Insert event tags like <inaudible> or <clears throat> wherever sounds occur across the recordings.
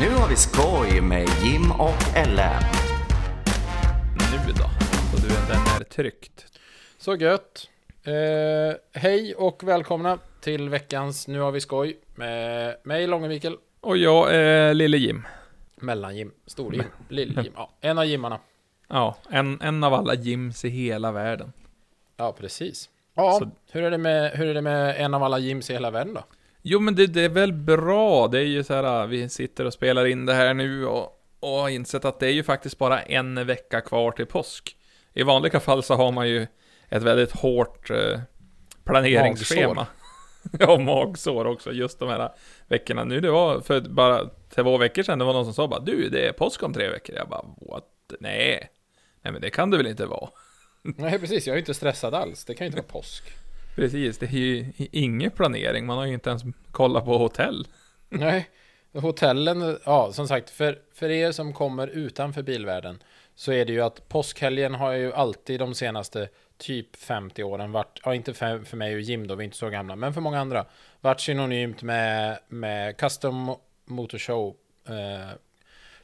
Nu har vi skoj med Jim och Ellen. Nu då? Så du, den är tryckt. Så gött. Eh, hej och välkomna till veckans Nu har vi skoj med mig, Långe Mikael, Och jag är Lille Jim. Mellan-Jim, Stor-Jim, Lill-Jim. <laughs> Ja, en av Jimmarna. Ja, en, en av alla Jims i hela världen. Ja, precis. Ja, Så- hur, är det med, hur är det med en av alla Jims i hela världen då? Jo, men det, det är väl bra. Det är ju så här, vi sitter och spelar in det här nu och, och har insett att det är ju faktiskt bara en vecka kvar till påsk. I vanliga fall så har man ju ett väldigt hårt eh, planeringsschema. <laughs> ja, magsår också, just de här veckorna. Nu det var för bara två veckor sedan, det var någon som sa bara Du, det är påsk om tre veckor. Jag bara, what? Nej. Nej men det kan det väl inte vara? Nej, precis. Jag är inte stressad alls. Det kan ju inte vara påsk. Precis, det är ju ingen planering. Man har ju inte ens kollat på hotell. Nej, hotellen, ja som sagt, för, för er som kommer utanför bilvärlden så är det ju att påskhelgen har ju alltid de senaste typ 50 åren varit, ja inte för, för mig och Jim då, vi är inte så gamla, men för många andra, varit synonymt med, med Custom Motor Show eh,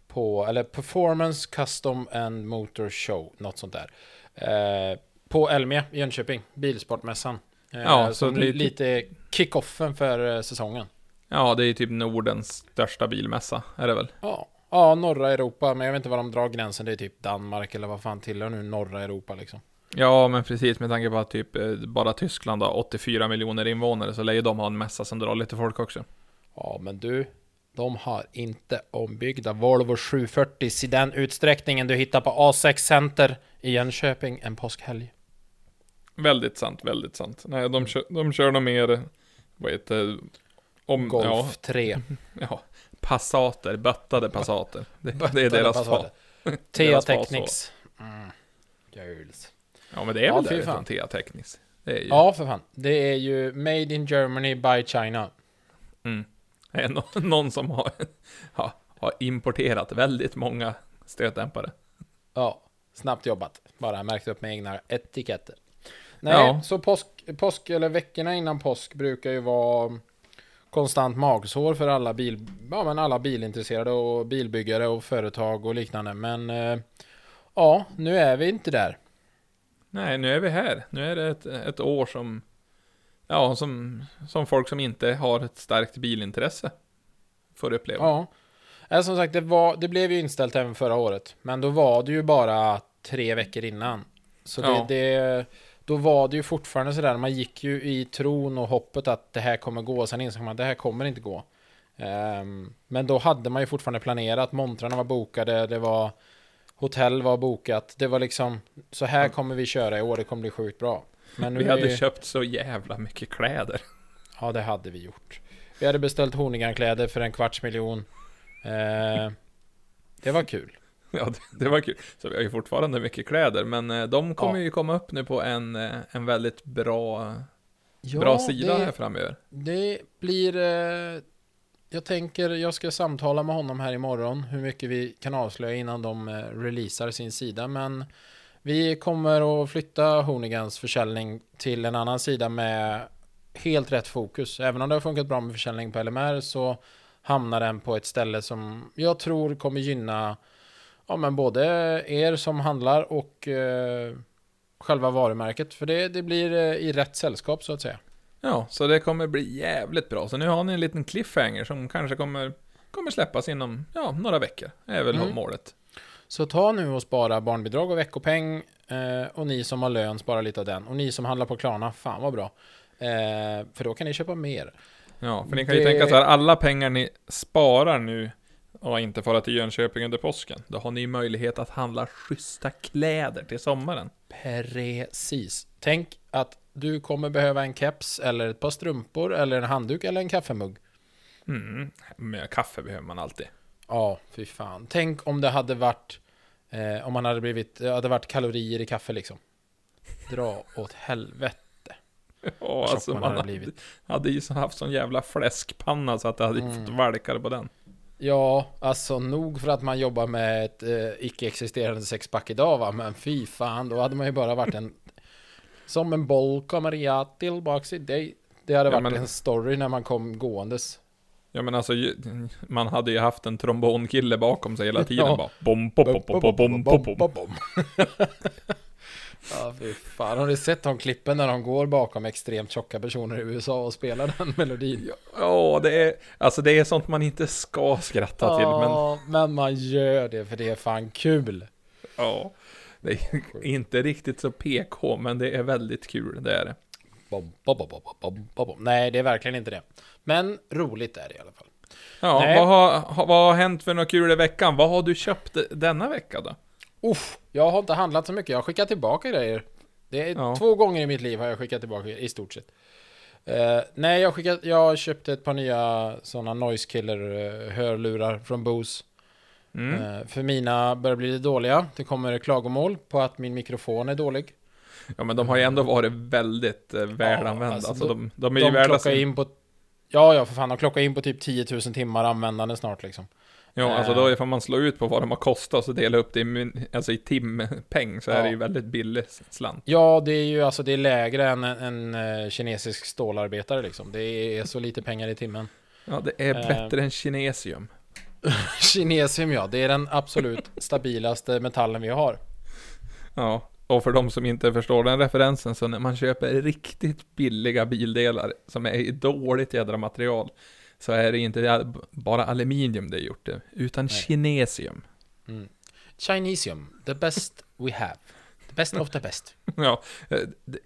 på, eller Performance Custom and Motor Show, något sånt där. Eh, på Elmia i Jönköping, bilsportmässan. Eh, Ja, så det är typ- lite kick-offen för eh, säsongen. Ja, det är typ Nordens största bilmässa, är det väl? Ja, ja, norra Europa, men jag vet inte var de drar gränsen. Det är typ Danmark eller vad fan tillhör nu norra Europa liksom. Ja, men precis med tanke på att typ eh, bara Tyskland har 84 miljoner invånare så lär ju de ha en mässa som drar lite folk också. Ja, men du, de har inte ombyggda Volvo 740 i den utsträckningen du hittar på A6 Center i Jönköping en påskhelg. Väldigt sant, väldigt sant. Nej, de kör, de kör nog mer, vad heter om, Golf ja, <laughs> 3. ja, passater, böttade passater. Det, det är deras fas. Tea Technics. Mm. Ja, men det är Ja, väl fy därifrån. Tea Technics. Ju Ja, för fan. Det är ju Made in Germany by China. mm, det är nå- <laughs> någon som har, <laughs> har, har importerat väldigt många stötdämpare. Ja, snabbt jobbat. Bara märkt upp med egna etiketter. Nej, Ja. så påsk, påsk, eller veckorna innan påsk brukar ju vara konstant magsår för alla, bil, ja, men alla bilintresserade och bilbyggare och företag och liknande. Men eh, ja, nu är vi inte där. Nej, nu är vi här. Nu är det ett, ett år som, ja, som, som folk som inte har ett starkt bilintresse får uppleva. Ja, äh, som sagt, det, var, det blev ju inställt även förra året. Men då var det ju bara tre veckor innan. Så det, Ja. det, då var det ju fortfarande sådär, man gick ju i tron och hoppet att det här kommer gå. Sen insåg man att det här kommer inte gå. Ehm, men då hade man ju fortfarande planerat, montrarna var bokade, det var hotell var bokat. Det var liksom, så här kommer vi köra i år, det kommer bli sjukt bra. Men Vi hade ju- köpt så jävla mycket kläder. Ja, det hade vi gjort. Vi hade beställt Hornigan-kläder för en kvarts miljon. Eh, det var kul. Ja, det, var kul. Så vi har ju fortfarande mycket kläder, men eh, de kommer Ja. ju komma upp nu på en, eh, en väldigt bra, bra sida det, här framöver. Det blir... Eh, jag tänker, jag ska samtala med honom här imorgon. Hur mycket vi kan avslöja innan de releasar sin sida. Men vi kommer att flytta Hornigans försäljning till en annan sida med helt rätt fokus. Även om det har funkat bra med försäljning på LMR så hamnar den på ett ställe som jag tror kommer gynna ja, men både er som handlar och eh, själva varumärket. För det, det blir eh, i rätt sällskap så att säga. Ja, så det kommer bli jävligt bra. Så nu har ni en liten cliffhanger som kanske kommer, kommer släppas inom, ja, några veckor. är väl Mm. målet. Så ta nu och spara barnbidrag och veckopeng. Eh, och ni som har lön, spara lite av den. Och ni som handlar på Klarna, fan vad bra. Eh, för då kan ni köpa mer. Ja, för ni kan ju Det- tänka så här, alla pengar ni sparar nu och inte fara till Jönköping under påsken, då har ni möjlighet att handla schyssta kläder till sommaren. Precis. Tänk att du kommer behöva en keps eller ett par strumpor eller en handduk eller en kaffemugg. Mm, men kaffe behöver man alltid. Ja, fy fan. Tänk om det hade varit eh, om man hade blivit, det hade varit kalorier i kaffe liksom. Dra åt helvete. <laughs> Ja, alltså tjock man hade hade, blivit. hade ju haft sån jävla fläskpanna så att det hade Mm. fått valkar på den. Ja, alltså nog för att man jobbar med ett eh, icke-existerande sexpack idag va, men fy fan, då hade man ju bara varit en... Som en boll kommer jag tillbaks i dig. Det hade Ja, varit men- en story när man kom gåendes. Ja men alltså, man hade ju haft en trombonkille bakom sig hela tiden Ja. bara bom, pop, pop, pop, bom, pop, pop. bom. Ja, fy fan. Har ni sett de klippen när de går bakom extremt tjocka personer i USA och spelar den melodin? Ja, det är, alltså det är sånt man inte ska skratta till, men Ja, men man gör det för det är fan kul. ja. Det är inte riktigt så PK, men det är väldigt kul, det är det. Bom, bom, bom. Nej, det är verkligen inte det. Men roligt är det i alla fall. Ja, Nej. vad har, ha- vad har hänt för något kul i veckan? Vad har du köpt denna vecka då? Uff, jag har inte handlat så mycket. Jag har skickat tillbaka grejer. Det är Ja. två gånger i mitt liv har jag skickat tillbaka i stort sett. Eh, nej, jag, skickat, jag köpte ett par nya sådana noise killer eh, hörlurar från Bose. Mm. Eh, för mina börjar bli dåliga. Det kommer klagomål på att min mikrofon är dålig. Ja, men de har ju ändå varit väldigt eh, välanvända. alltså, alltså, de- de, de är ju De värda sin... in på... Ja, ja, för fan. De klockar in på typ 10 000 timmar användande snart liksom. Ja, alltså Eh. då får man slå ut på vad de har kostat och så dela upp det i, alltså i timpeng så är Ja. det ju väldigt billig slant. Ja, det är ju alltså det är lägre än en, en eh, kinesisk stålarbetare liksom. Det är så lite pengar i timmen. Ja, det är Eh. bättre än kinesium. <laughs> Kinesium ja, det är den absolut <laughs> stabilaste metallen vi har. Ja, och för de som inte förstår den referensen så när man köper riktigt billiga bildelar som är i dåligt jädra material så är det inte bara aluminium det är gjort det, utan Nej. kinesium. Chinesium, the best we have. The best of the best. <laughs> Ja, eh,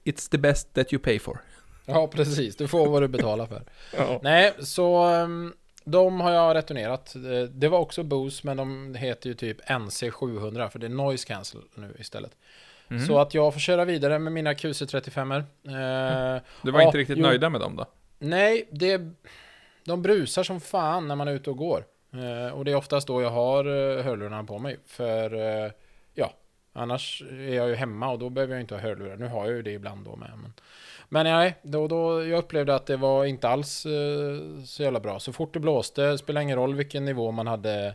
it's the best that you pay for. Ja, precis. Du får vad du betalar för. <laughs> Ja. Nej, så um, de har jag returnerat. Eh, Det var också Bose, men de heter ju typ NC700 för det är noise cancel nu istället. Mm. Så att jag får köra vidare med mina QC35. Eh, du var inte riktigt jo. nöjda med dem då? Nej, det, de brusar som fan när man är ute och går. Eh, och det är oftast då jag har eh, hörlurarna på mig. För eh, ja, annars är jag ju hemma och då behöver jag inte ha hörlurar. Nu har jag ju det ibland då med. Men, men nej, då, då jag upplevde att det var inte alls eh, så jävla bra. Så fort det blåste, spelar ingen roll vilken nivå man hade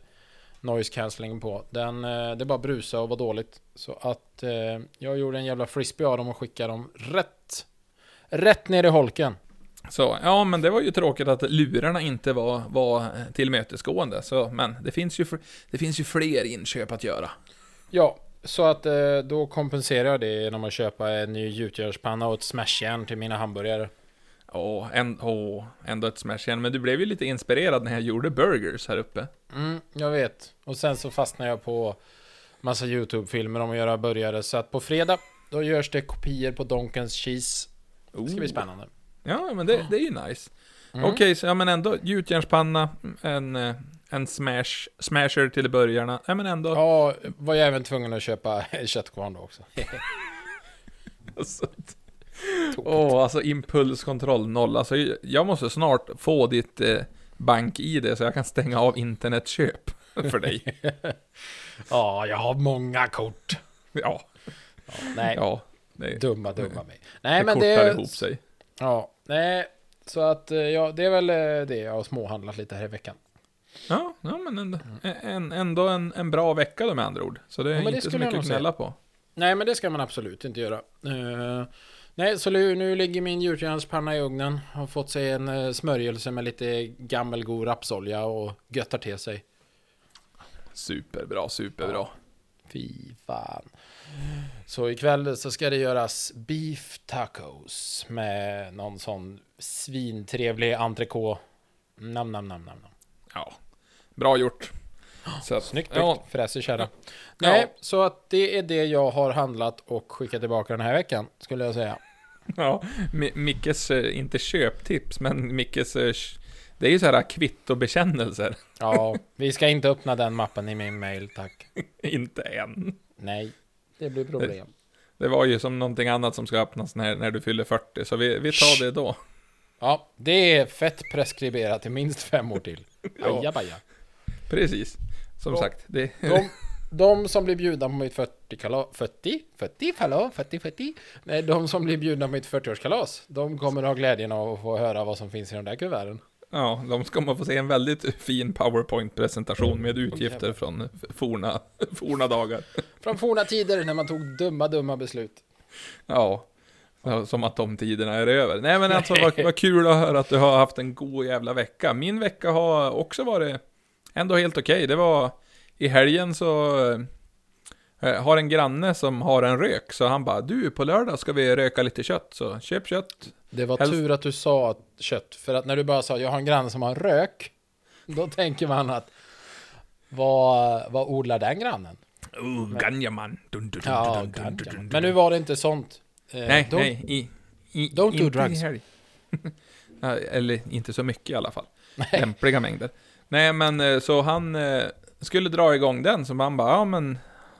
noise cancelling på. Den, eh, det bara brusa och var dåligt. Så att eh, jag gjorde en jävla frisbee av dem och skickade dem rätt, rätt ner i holken. Så, ja men det var ju tråkigt att lurarna inte var, var tillmötesgående, så, men det finns, ju, det finns ju fler inköp att göra. Ja, så att eh, då kompenserar jag det genom att köpa en ny gjutjärnspanna och ett smashjärn till mina hamburgare. Åh, en, åh, ändå ett smash igen. Men du blev ju lite inspirerad när jag gjorde burgers här uppe. Mm, jag vet. Och sen så fastnar jag på massa YouTube-filmer om att göra burgare. Så att på fredag, då görs det kopior på Donkens cheese. Det ska bli spännande. Ja, men det, det är ju nice. Mm. Okej, så ja men ändå gjutjärnspanna, en, eh, en smash, smasher till burgarna. Ja men ändå. Ja, var jag även tvungen att köpa <laughs> köttkvarn då också. <laughs> Alltså, Åh, alltså impulskontroll noll. Alltså jag måste snart få ditt eh, bank-id så jag kan stänga av internetköp <laughs> för dig. Ja, jag har många kort. Ja, Ja, nej, ja. Det, dumma, dumma mig. det Nej, men kortar det... ihop sig. Ja, nej. Så att, eh, ja, det är väl eh, det jag har småhandlat lite här i veckan. Ja, ja men ändå en, ändå en, en bra vecka då med andra ord. Så det är Ja, men det inte så mycket att gnälla på. Nej, men det ska man absolut inte göra. Eh, nej, så nu, nu ligger min gjutjärnspanna i ugnen. Har fått sig en uh, smörjelse med lite gammelgod rapsolja och göttar till sig. Superbra, superbra. Fy fan. Så ikväll så ska det göras beef tacos med någon sån svintrevlig entrecote. Nam, nam, nam, nam, nam. Ja, bra gjort. Så att, Snyggt ja, fräsig kärra. Nej, så att det är det jag har handlat och skickat tillbaka den här veckan, skulle jag säga. ja, Mi- Mickes, eh, inte köptips, men Mickes, eh, det är ju så här kvittobekännelser. Ja, vi ska inte öppna den mappen i min mail, tack. <laughs> inte än. Nej, det blir problem. Det var ju som någonting annat som ska öppnas när, när du fyller 40, så vi, vi tar det då. Ja, det är fett preskriberat i minst fem år till. <laughs> Ja. Ajabaja. Precis. Som Ja. sagt, det... De, <laughs> de som blir bjudna på mitt 40-kalas... 40? 40? Hallå? 40? 40? Nej, de som blir bjudna på mitt 40-årskalas, de kommer ha glädjen av att få höra vad som finns i de där kuverten. Ja, de ska man få se en väldigt fin PowerPoint-presentation med utgifter från forna, forna dagar. Från forna tider när man tog dumma, dumma beslut. Ja. Som att de tiderna är över. Nej men alltså vad, vad kul att höra att du har haft en god jävla vecka. Min vecka har också varit ändå helt okej. Det var i helgen så eh, har en granne som har en rök. Så han bara, du på lördag ska vi röka lite kött. Så köp kött. Det var Helst- tur att du sa kött, för att när du bara sa jag har en granne som har rök, då <laughs> tänker man att vad, vad odlar den grannen? Oh, ganjaman. Dun, dun, dun, Ja, dun, dun, dun, dun, dun. men nu var det inte sånt. Eh, Nej, då- nej. I, i, don't do drugs. <laughs> Eller inte så mycket i alla fall. <laughs> Nej. Lämpliga mängder. Nej, men eh, så han eh, skulle dra igång den, så han bara, ja men...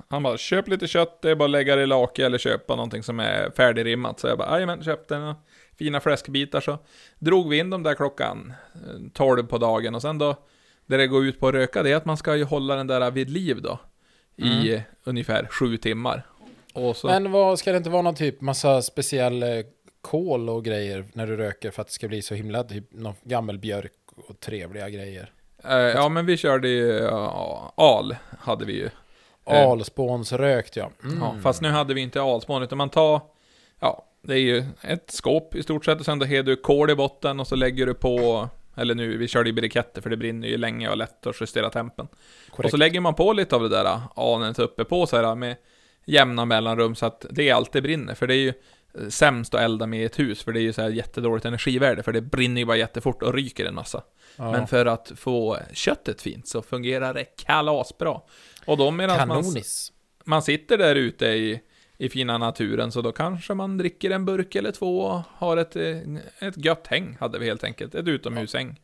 Han bara, köp lite kött, det är bara att lägga det i lake eller köpa någonting som är färdigrimmat. Så jag bara, jajamän, köpte några fina fläskbitar så drog vi in dem där klockan eh, 12 på dagen och sen då, det det går ut på att röka, det är att man ska ju hålla den där vid liv då. I eh, ungefär sju timmar. Men vad, ska det inte vara någon typ massa speciell eh, kol och grejer när du röker för att det ska bli så himla typ någon gammelbjörk och trevliga grejer? Eh, ja, men vi körde ju ja, al, hade vi ju. Eh, Alspånsrökt ja. Mm. Ja, fast nu hade vi inte alspån, utan man tar, ja, det är ju ett skåp i stort sett, och sen då har du kol i botten och så lägger du på, eller nu, vi körde ju briketter för det brinner ju länge och lätt att justera tempen. Och Korrekt. så lägger man på lite av det där anet uppe på så här med jämna mellanrum så att det alltid brinner, för det är ju eh, sämst att elda med i ett hus, för det är ju så här jättedåligt energivärde, för det brinner ju bara jättefort och ryker en massa. ja. Men för att få köttet fint så fungerar det kalasbra. Och då medan man, man sitter där ute i, i fina naturen så då kanske man dricker en burk eller två och har ett, eh, ett gött häng hade vi helt enkelt. Ett utomhushäng.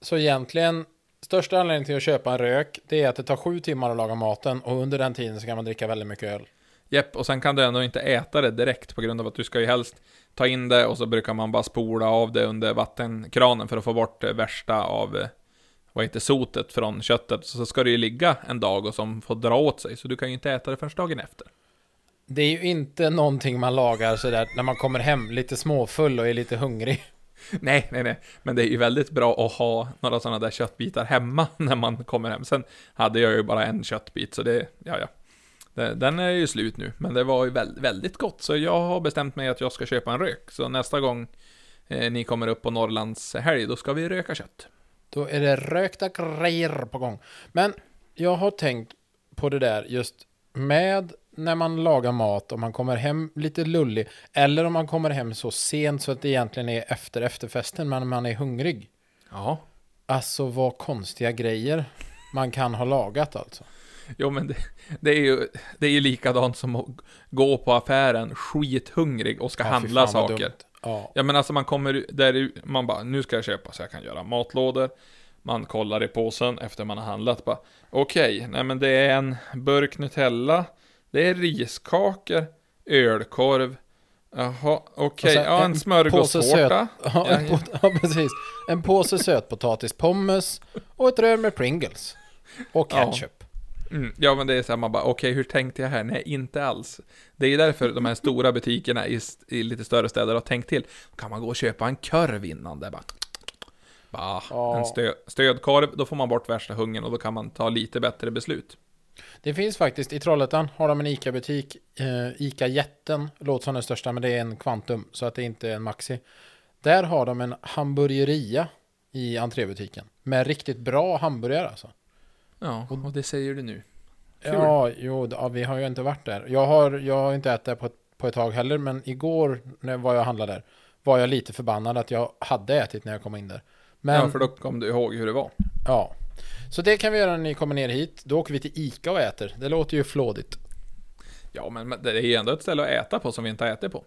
Så egentligen, största anledningen till att köpa en rök, det är att det tar sju timmar att laga maten och under den tiden så kan man dricka väldigt mycket öl. Japp, och sen kan du ändå inte äta det direkt på grund av att du ska ju helst ta in det och så brukar man bara spola av det under vattenkranen för att få bort det värsta av eh, vad heter sotet från köttet. Så ska det ju ligga en dag och som får dra åt sig, så du kan ju inte äta det förrän dagen efter. Det är ju inte någonting man lagar sådär när man kommer hem lite småfull och är lite hungrig. <laughs> Nej, nej, nej. Men det är ju väldigt bra att ha några sådana där köttbitar hemma <laughs> när man kommer hem. Sen hade jag ju bara en köttbit, så det, ja, ja. Den är ju slut nu, men det var ju väl, väldigt gott. Så jag har bestämt mig att jag ska köpa en rök. Så nästa gång eh, ni kommer upp på Norrlands helg, då ska vi röka kött. Då är det rökta grejer på gång. Men jag har tänkt på det där just med när man lagar mat och man kommer hem lite lullig eller om man kommer hem så sent så att det egentligen är efter efterfesten men man är hungrig. Ja. Alltså vad konstiga grejer man kan ha lagat alltså. Jo, men det, det, är ju, det är ju likadant som att gå på affären skithungrig och ska Ja, handla saker. dumt. Ja. Ja men alltså man kommer där man bara, nu ska jag köpa så jag kan göra matlådor. Man kollar i påsen efter man har handlat bara, okej, nej men det är en burk Nutella, det är riskakor, ölkorv, jaha, okej, sen ja en påse smörgåstårta. Ja, en Ja, ja, precis. En påse sötpotatispommes och ett rör med Pringles. Och Ja. ketchup. Mm, ja men det är så här, man bara, okej hur tänkte jag här? Nej, inte alls. Det är därför de här stora butikerna i, i lite större städer har tänkt till. Kan man gå och köpa en korv innan det bara... Bah, Ja. en stö, stödkorv, då får man bort värsta hungern och då kan man ta lite bättre beslut. Det finns faktiskt, i Trollhättan har de en ICA-butik, eh, ICA Jätten, låter som den största, men det är en Quantum, så att det inte är en Maxi. Där har de en hamburgeria i entrébutiken, med riktigt bra hamburgare alltså. Ja, och det säger du nu. Kul. Ja, jo, ja, vi har ju inte varit där. Jag har, jag har inte ätit där på ett, på ett tag heller, men igår när var jag handlade där, var jag lite förbannad att jag hade ätit när jag kom in där. Men, Ja, för då kom du ihåg hur det var. ja. Så det kan vi göra när ni kommer ner hit. Då åker vi till ICA och äter. Det låter ju flådigt. Ja, men det är ju ändå ett ställe att äta på som vi inte har ätit på.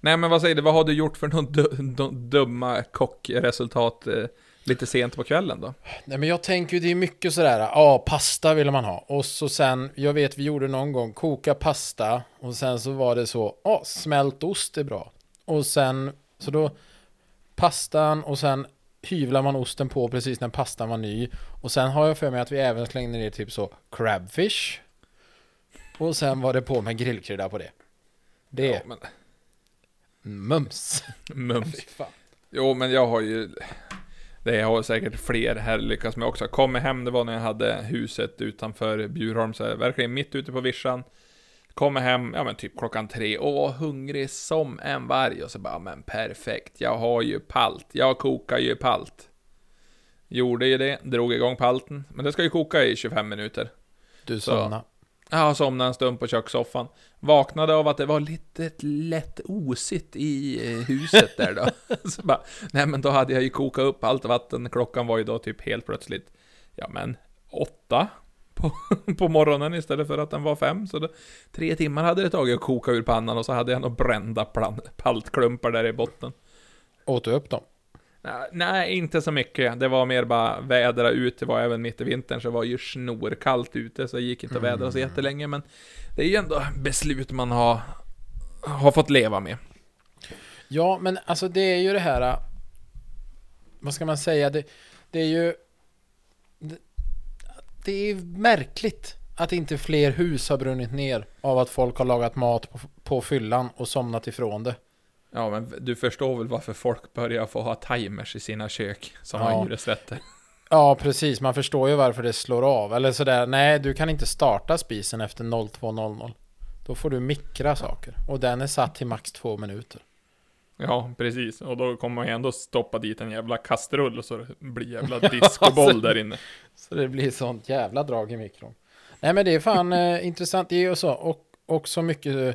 Nej, men vad säger du, vad har du gjort för du, dumma kockresultat eh, lite sent på kvällen då? Nej men jag tänker ju det är mycket sådär, ja pasta ville man ha. Och så sen, jag vet vi gjorde någon gång, koka pasta. Och sen så var det så, ja smält ost är bra. Och sen, så då pastan och sen hyvlar man osten på precis när pastan var ny. Och sen har jag för mig att vi även slängde ner typ så crabfish. Och sen var det på med grillkrydda på det. Det Ja, men, mums. mums. <laughs> Jo, men jag har ju... Det har säkert fler här lyckats med också. Kommer hem, det var när jag hade huset utanför Bjurholm, så här, verkligen mitt ute på vischan. Kommer hem, ja men typ klockan tre och var hungrig som en varg. Och så bara, men perfekt, jag har ju palt. Jag kokar ju palt. Gjorde ju det, drog igång palten. Men det ska ju koka i 25 minuter. Du somnade. Jag somnade en stund på kökssoffan. Vaknade av att det var lite lätt osigt i eh, huset där då. <laughs> <laughs> så bara, nej men då hade jag ju kokat upp allt vatten. Klockan var ju då typ helt plötsligt, ja men åtta på, på morgonen istället för att den var fem. Så det, tre timmar hade det tagit att koka ur pannan och så hade jag nog brända plan, paltklumpar där i botten. Åt du upp dem? Nej, inte så mycket. Det var mer bara vädra ut. Det var även mitt i vintern, så det var ju snorkallt ute, så det gick inte att vädra så jättelänge. Men det är ju ändå beslut man har, har fått leva med. Ja, men alltså det är ju det här... Vad ska man säga? Det, det är ju... Det, är märkligt att inte fler hus har brunnit ner av att folk har lagat mat på, på fyllan och somnat ifrån det. Ja, men du förstår väl varför folk börjar få ha timers i sina kök som Ja. har hyresrätter? Ja, precis. Man förstår ju varför det slår av. Eller sådär, nej, du kan inte starta spisen efter 02.00. Då får du mikra saker. Och den är satt till max två minuter. Ja, precis. Och då kommer man ju ändå stoppa dit en jävla kastrull och så blir jävla <laughs> discoboll där inne. Så det blir sånt jävla drag i mikron. Nej men det är fan eh, intressant. Det är ju så. Och också mycket eh,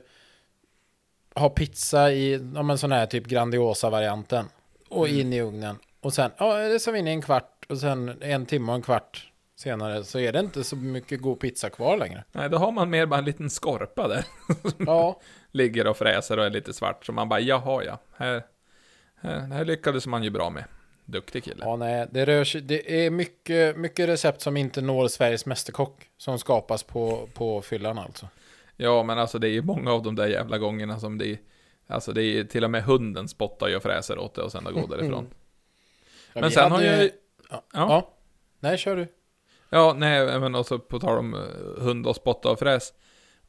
ha pizza i ja, men sån här typ Grandiosa-varianten. Och Mm. in i ugnen. Och sen, ja det vi in i en kvart. Och sen en timme och en kvart senare så är det inte så mycket god pizza kvar längre. Nej, då har man mer bara en liten skorpa där. Ja, <laughs> Ligger och fräser och är lite svart. Så man bara, jaha ja. Här, här, här lyckades man ju bra med. Duktig kille. ja nej, det rör sig. Det är mycket, mycket recept som inte når Sveriges Mästerkock. Som skapas på, på fyllan alltså. Ja, men alltså det är ju många av de där jävla gångerna som det är... Alltså det är till och med hunden spottar ju och fräser åt det och sen går därifrån. Ja, men sen har hade- jag ju... Ja. Ja. ja. Nej, kör du. Ja, nej, men också på tal om eh, hund och spotta och fräs.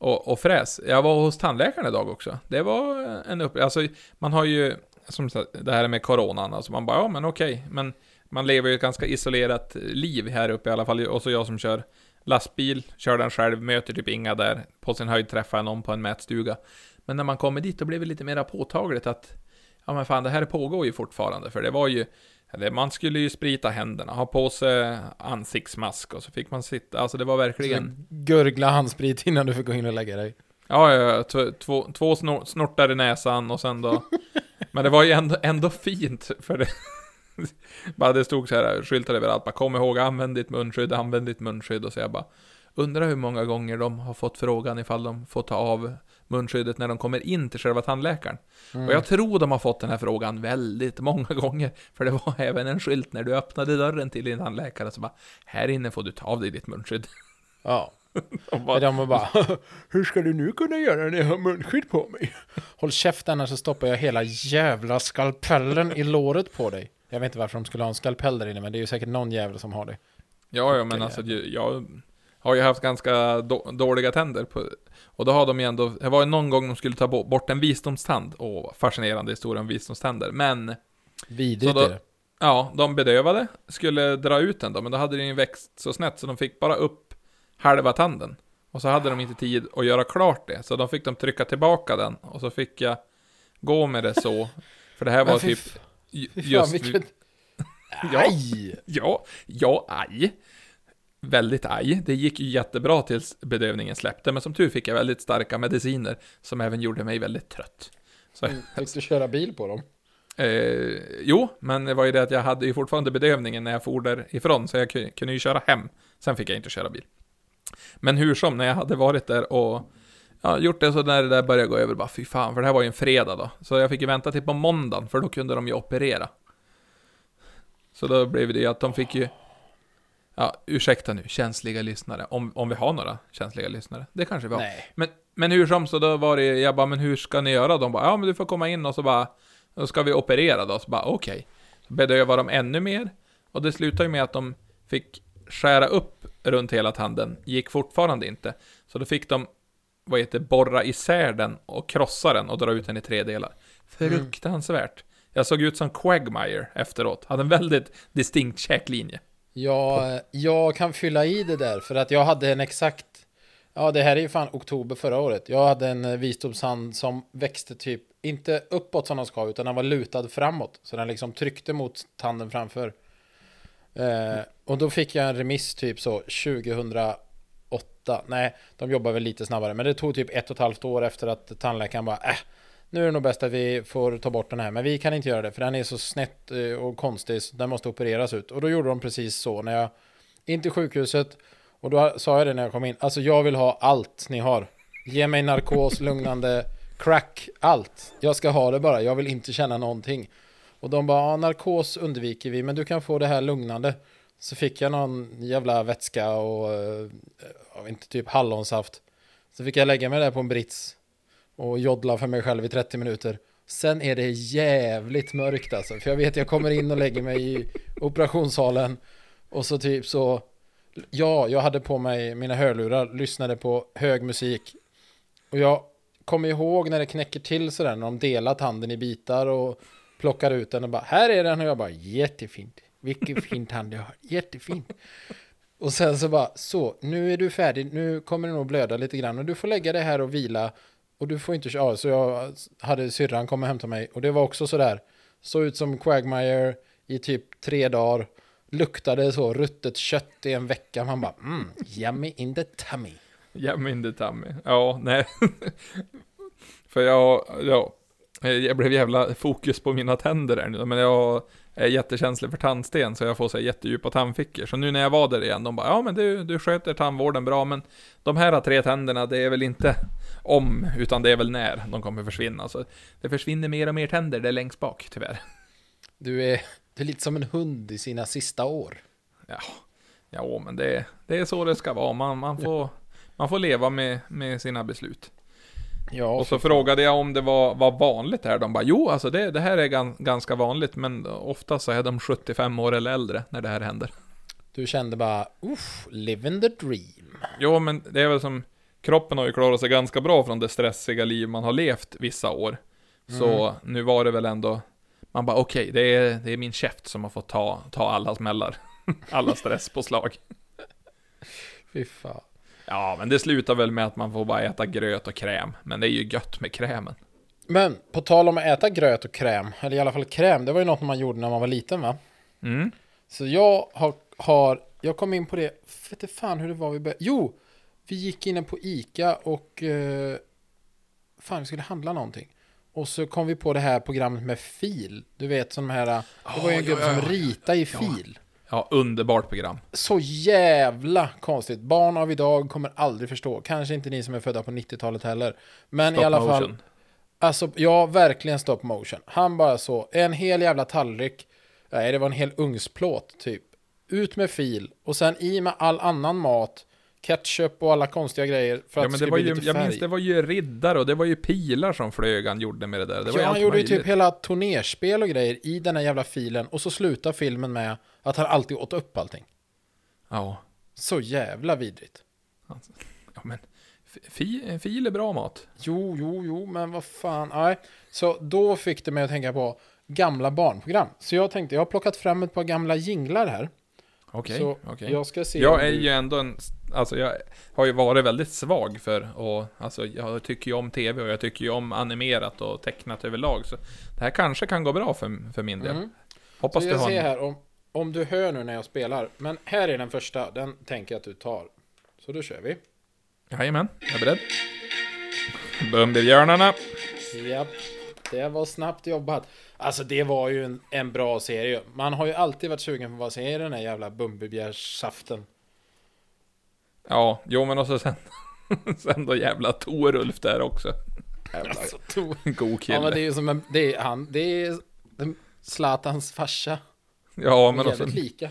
Och, och fräs. Jag var hos tandläkaren idag också. Det var en upplevelse. Alltså, man har ju... Som sagt, det här med coronan, alltså man bara, ja men okej. Men man lever ju ett ganska isolerat liv här uppe i alla fall. Och så jag som kör lastbil, kör den själv, möter typ inga där. På sin höjd träffar jag någon på en mätstuga. Men när man kommer dit, då blev det lite mer påtagligt att... Ja men fan, det här pågår ju fortfarande. För det var ju... Man skulle ju sprita händerna, ha på sig ansiktsmask och så fick man sitta, alltså det var verkligen... Gurgla handsprit innan du får gå in och lägga dig. Ja, ja, ja. Två, två, två snor, snortar i näsan och sen då... <laughs> Men det var ju ändå, ändå fint, för det... <laughs> bara det stod så här skyltar överallt, bara kom ihåg, använd ditt munskydd, använd ditt munskydd, och så jag bara... Undrar hur många gånger de har fått frågan ifall de får ta av munskyddet när de kommer in till själva tandläkaren. Mm. Och jag tror de har fått den här frågan väldigt många <laughs> gånger. För det var även en skylt när du öppnade dörren till din tandläkare, så bara Här inne får du ta av dig ditt munskydd. Ja. <laughs> Och bara, de bara <laughs> Hur ska du nu kunna göra när jag har munskydd på mig? Håll käften annars så stoppar jag hela jävla skalpellen i låret på dig. Jag vet inte varför de skulle ha en skalpell där inne men det är ju säkert någon jävel som har det. Ja, ja, men alltså jag har ju haft ganska då, dåliga tänder på, och då har de ju ändå, det var ju någon gång de skulle ta bo- bort en visdomstand. Åh, fascinerande historia om visdomständer. Men, Vidrigt är det. ja, de bedövade, skulle dra ut den då, men då hade den ju växt så snett så de fick bara upp halva tanden. Och så hade de inte tid att göra klart det, så då fick de trycka tillbaka den, och så fick jag gå med det så. För det här var typ, f- ju- Fy fan, just, vilket... <laughs> Ja. Aj! Ja, ja, aj. Väldigt aj. Det gick ju jättebra tills bedövningen släppte, men som tur fick jag väldigt starka mediciner som även gjorde mig väldigt trött. Så, Fick du köra bil på dem? eh, jo, men det var ju det att jag hade ju fortfarande bedövningen när jag for därifrån, så jag ku- kunde ju köra hem. Sen fick jag inte köra bil. Men hur som, när jag hade varit där och ja, gjort det så när det där började gå över, bara fy fan, för det här var ju en fredag då. Så jag fick ju vänta till på måndagen, för då kunde de ju operera. Så då blev det ju att de fick ju Ja, ursäkta nu, känsliga lyssnare. Om, om vi har några känsliga lyssnare. Det kanske vi har. Nej. Men, men hur som, så då var det, jag bara, men hur ska ni göra? De bara, ja men du får komma in och så bara, då ska vi operera då. Så bara, okej. Så bedövade de ännu mer. Och det slutade ju med att de fick skära upp runt hela tanden. Gick fortfarande inte. Så då fick de, vad heter borra isär den och krossa den och dra ut den i tre delar. Fruktansvärt. Jag såg ut som Quagmire efteråt. Hade en väldigt distinkt käklinje. Ja, jag kan fylla i det där för att jag hade en exakt Ja, det här är ju fan oktober förra året. Jag hade en visdomshand som växte typ, inte uppåt som den ska, utan den var lutad framåt. Så den liksom tryckte mot tanden framför. Eh, och då fick jag en remiss typ så 2008. Nej, de jobbar väl lite snabbare. Men det tog typ ett och ett halvt år efter att tandläkaren bara, äh, nu är det nog bäst att vi får ta bort den här. Men vi kan inte göra det, för den är så snett eh, och konstig, så den måste opereras ut. Och då gjorde de precis så när jag, in till sjukhuset, och då sa jag det när jag kom in. Alltså jag vill ha allt ni har. Ge mig narkos, lugnande, crack, allt. Jag ska ha det bara. Jag vill inte känna någonting. Och de bara, ja, narkos undviker vi, men du kan få det här lugnande. Så fick jag någon jävla vätska och, eh, inte, typ hallonsaft. Så fick jag lägga mig där på en brits och joddla för mig själv i 30 minuter. Sen är det jävligt mörkt alltså. För jag vet, jag kommer in och lägger mig i operationssalen. Och så typ så Ja, jag hade på mig mina hörlurar, lyssnade på hög musik. Och jag kommer ihåg när det knäcker till sådär, när de delar tanden i bitar och plockar ut den och bara, här är den och jag bara, jättefint. Vilken fin tand jag har, jättefint. Och sen så bara, så, nu är du färdig, nu kommer det nog blöda lite grann och du får lägga dig här och vila. Och du får inte köra, så jag hade syrran komma och hämta mig och det var också sådär, såg ut som Quagmire i typ tre dagar luktade så ruttet kött i en vecka. Man bara, mm, yummy in the tummy. Yummy in the tummy. Ja, nej. <laughs> För jag, ja, jag blev jävla fokus på mina tänder där nu, men jag är jättekänslig för tandsten, så jag får så här jättedjupa tandfickor. Så nu när jag var där igen, de bara, ja men du, du sköter tandvården bra, men de här tre tänderna, det är väl inte om, utan det är väl när de kommer försvinna. Så det försvinner mer och mer tänder där längst bak, tyvärr. Du är, du är lite som en hund i sina sista år. Ja, ja men det, det är så det ska vara. Man, man, får, man får leva med, med sina beslut. Ja, och så frågade jag om det var, var vanligt här. De bara, jo alltså det, det här är gan, ganska vanligt, men ofta så är de 75 år eller äldre när det här händer. Du kände bara, uff, living the dream. Jo, men det är väl som, kroppen har ju klarat sig ganska bra från det stressiga liv man har levt vissa år. Så Mm. nu var det väl ändå, man bara okej, det, är, det är min käft som har fått ta, ta alla smällar. <laughs> alla stresspåslag. Fy fan. Ja, men det slutar väl med att man får bara äta gröt och kräm. Men det är ju gött med krämen. Men på tal om att äta gröt och kräm, eller i alla fall kräm, det var ju något man gjorde när man var liten va? Mm. Så jag har, har jag kom in på det, vet inte fan hur det var vi började. Jo, vi gick inne på Ica och eh, fan vi skulle handla någonting. Och så kom vi på det här programmet med fil. Du vet som de här, det var ju en gubbe ja, som ritade i fil. Ja, underbart program. Så jävla konstigt. Barn av idag kommer aldrig förstå. Kanske inte ni som är födda på 90-talet heller. Men Stop i alla fall. motion. Alltså, ja, verkligen stop motion. Han bara så, en hel jävla tallrik. Nej, det var en hel ugnsplåt typ. Ut med fil och sen i med all annan mat. Ketchup och alla konstiga grejer för att Ja, det men det skulle var ju, jag minns det var ju riddare och det var ju pilar som flög han gjorde med det där. Det ja, han gjorde ju typ hela turnerspel och grejer i den här jävla filen och så slutar filmen med att han alltid åt upp allting. Ja. Så jävla vidrigt. ja, men fi, fil är bra mat. Jo, jo, jo, men vad fan. Nej. Så då fick det mig att tänka på gamla barnprogram. Så jag tänkte, jag har plockat fram ett par gamla jinglar här. Okej, så okej. jag ska se. Jag är du- ju ändå en, alltså jag har ju varit väldigt svag för och alltså jag tycker ju om tv och jag tycker ju om animerat och tecknat överlag så det här kanske kan gå bra för, för min del. Mm. Hoppas Så du jag har ser en, här om, om du hör nu när jag spelar. Men här är den första, den tänker jag att du tar. Så då kör vi. Jajamän, jag är beredd. Bumbibjörnarna. Japp, det var snabbt jobbat. Alltså det var ju en, en bra serie. Man har ju alltid varit sugen på vad säger den här jävla Bumbibjärssaften. Ja, jo men och så sen, <laughs> sen då jävla Torulf där också. Jävla Alltså, to- <laughs> god kille. ja men det är ju som en, det är han, det är Zlatans farsa. Ja, Men och sen, lika.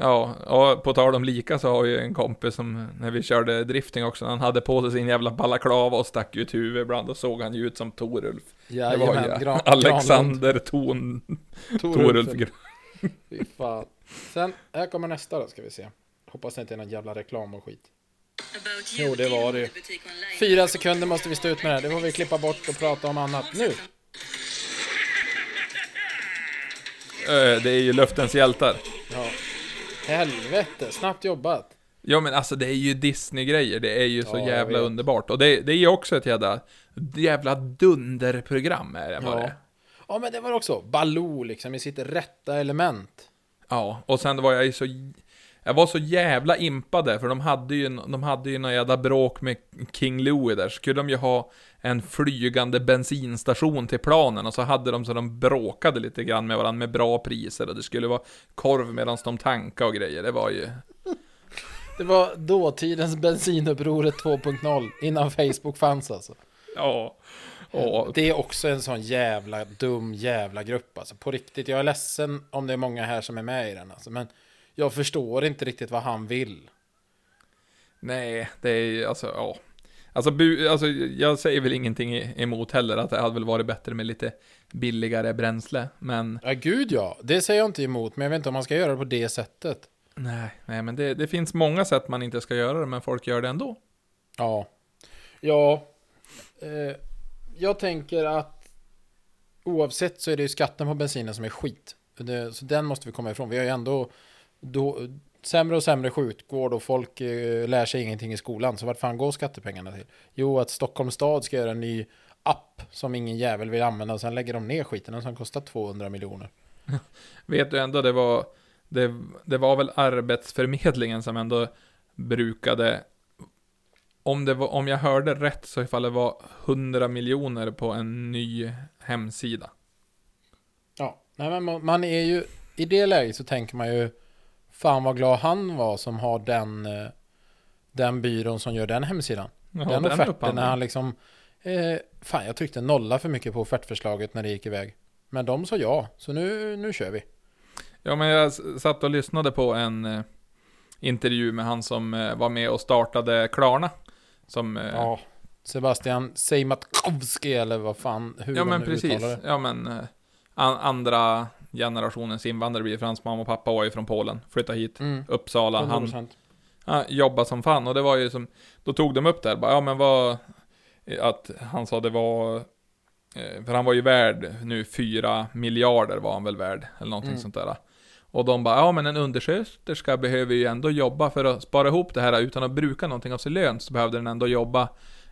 Ja, och på tal om lika så har ju en kompis som, när vi körde drifting också, han hade på sig sin jävla balaklava och stack ut huvudet ibland och såg han ju ut som Torulf. Det var ju Gran- <laughs> Alexander Ton, Torulf. Torulf. Fy fan. Sen, här kommer nästa då ska vi se. Hoppas det inte är någon jävla reklam och skit. Jo, det var det. Fyra sekunder måste vi stå ut med det här. Det får vi klippa bort och prata om annat. Nu! Eh, Det är ju luftens hjältar. Helvete, snabbt jobbat. Ja men alltså det är ju Disney-grejer, det är ju så Ja, jävla underbart. Och det, det är ju också ett jävla, jävla dunderprogram är det bara. Ja. Ja, men det var också Baloo liksom i sitt rätta element. Ja, och sen var jag ju så... Jag var så jävla impad där, för de hade ju, de hade ju någon jävla bråk med King Louie där. Så skulle de ju ha en flygande bensinstation till planen och så hade de så de bråkade lite grann med varandra med bra priser och det skulle vara korv medan de tankade och grejer. Det var ju... Det var dåtidens bensinupproret 2.0 innan Facebook fanns alltså. Ja. Och, Det är också en sån jävla dum jävla grupp alltså. På riktigt, jag är ledsen om det är många här som är med i den alltså. Men jag förstår inte riktigt vad han vill. nej, det är ju alltså, ja. Alltså, bu, alltså, jag säger väl ingenting emot heller att det hade väl varit bättre med lite billigare bränsle, men... Ja, gud ja. Det säger jag inte emot, men jag vet inte om man ska göra det på det sättet. Nej, nej men det, det finns många sätt man inte ska göra det, men folk gör det ändå. Ja. Ja. Eh, jag tänker att oavsett så är det ju skatten på bensinen som är skit. Det, så den måste vi komma ifrån. Vi har ju ändå då, sämre och sämre sjukvård och folk eh, lär sig ingenting i skolan. Så vart fan går skattepengarna till? Jo, att Stockholms stad ska göra en ny app som ingen jävel vill använda och sen lägger de ner skiten som kostar 200 miljoner. <laughs> Vet du ändå, det var, det, det var väl Arbetsförmedlingen som ändå brukade, om, det var, om jag hörde rätt så ifall det var 100 miljoner på en ny hemsida. Ja, nej men man är ju i det läget så tänker man ju fan vad glad han var som har den eh, den byrån som gör den hemsidan. Ja, den offerten när han liksom eh, fan jag tryckte nolla för mycket på offertförslaget när det gick iväg. Men de sa ja, så nu, nu kör vi. Ja, men jag satt och lyssnade på en eh, intervju med han som eh, var med och startade Klarna. Som, Ja, Sebastian Seimatkowski eller vad fan, hur Ja de men nu precis. uttalar det. Ja men eh, an, andra generationens invandrare blir för hans mamma och pappa var ju från Polen. Flyttade hit, Mm, Uppsala. Han 100%. ja, jobbade som fan och det var ju som, då tog de upp det här, bara, ja men vad, att han sa det var, eh, för han var ju värd nu fyra miljarder var han väl värd, eller någonting Mm. sånt där. Och de bara, ja men en undersköterska behöver ju ändå jobba för att spara ihop det här utan att bruka någonting av sin lön, så behövde den ändå jobba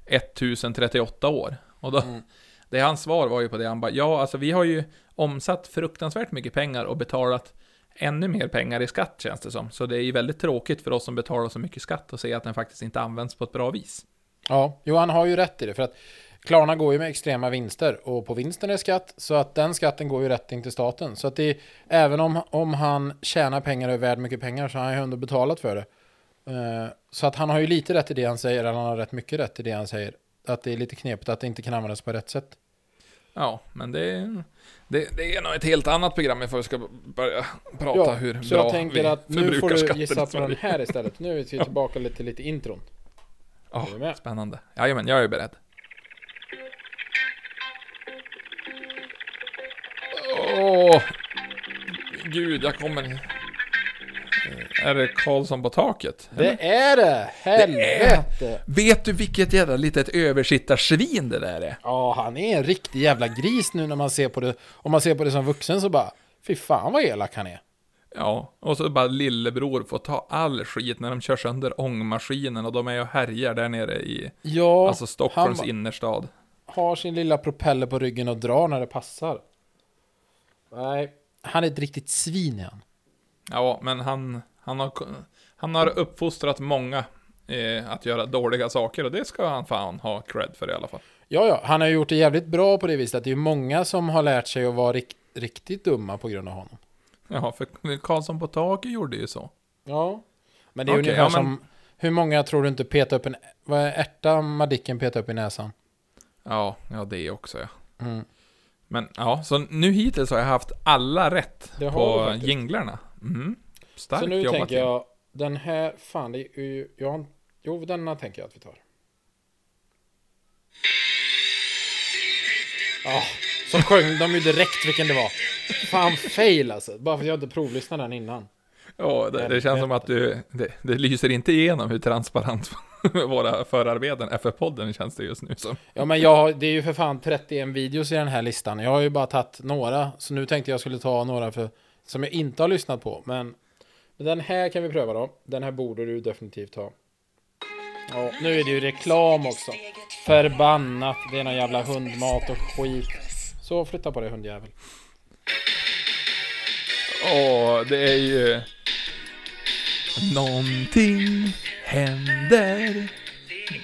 1038 år. Och då, Mm. det hans svar var ju på det, han bara, ja alltså vi har ju omsatt fruktansvärt mycket pengar och betalat ännu mer pengar i skatt känns det som. Så det är ju väldigt tråkigt för oss som betalar så mycket skatt och se att den faktiskt inte används på ett bra vis. Ja, jo han har ju rätt i det för att Klarna går ju med extrema vinster och på vinsten är skatt så att den skatten går ju rätt in till staten. Så att det även om, om han tjänar pengar och är värd mycket pengar så har han ju ändå betalat för det. Uh, Så att han har ju lite rätt i det han säger, eller han har rätt mycket rätt i det han säger. Att det är lite knepigt att det inte kan användas på rätt sätt. Ja, men det, det, det är nog ett helt annat program ifall vi ska börja prata Ja, hur så bra jag tänker vi att nu får du gissa på den här istället. Nu är vi <laughs> tillbaka lite, lite intron. Ja, med? spännande. Jajamän, jag är beredd. Åh! Gud, jag kommer... Är det Karlsson på taket? eller? Det är det! Helvete! Vet du vilket jävla litet översittarsvin det där är? Ja, han är en riktig jävla gris nu när man ser på det. Om man ser på det som vuxen så bara, fy fan vad elak han är. Ja, och så bara lillebror får ta all skit när de kör sönder ångmaskinen och de är och härjar där nere i, Ja, alltså Stockholms innerstad. har sin lilla propeller på ryggen och drar när det passar. Nej, han är ett riktigt svin är han. Ja, men han, han, har, han har uppfostrat många eh, att göra dåliga saker och det ska han fan ha cred för i alla fall. Ja, ja, han har gjort det jävligt bra på det viset att det är många som har lärt sig att vara rikt, riktigt dumma på grund av honom. Ja, för Karlsson på taket gjorde ju så. Ja. Men det är Okej, ungefär ja, men- som, hur många tror du inte petar upp en, vad är ärta Madicken petar upp i näsan? Ja, ja det också ja. Mm. Men ja, så nu hittills har jag haft alla rätt på jinglarna. Mm. Starkt Så nu jobbat tänker jag, den här, fan det är ju, jag, jo denna tänker jag att vi tar. Ja, så sjöng de ju direkt vilken det var. Fan fail alltså, bara för att jag inte provlyssnade den innan. Ja, det, det känns som att du, det, det lyser inte igenom hur transparent <laughs> våra förarbeten är för podden känns det just nu som. Ja men jag, det är ju för fan 31 videos i den här listan. Jag har ju bara tagit några, så nu tänkte jag skulle ta några för, som jag inte har lyssnat på. Men, Men den här kan vi pröva då. Den här borde du definitivt ha. Ja, nu är det ju reklam också. Förbannat. Det är någon jävla hundmat och skit. Så flytta på dig hundjävel. Åh, det är ju... Någonting händer.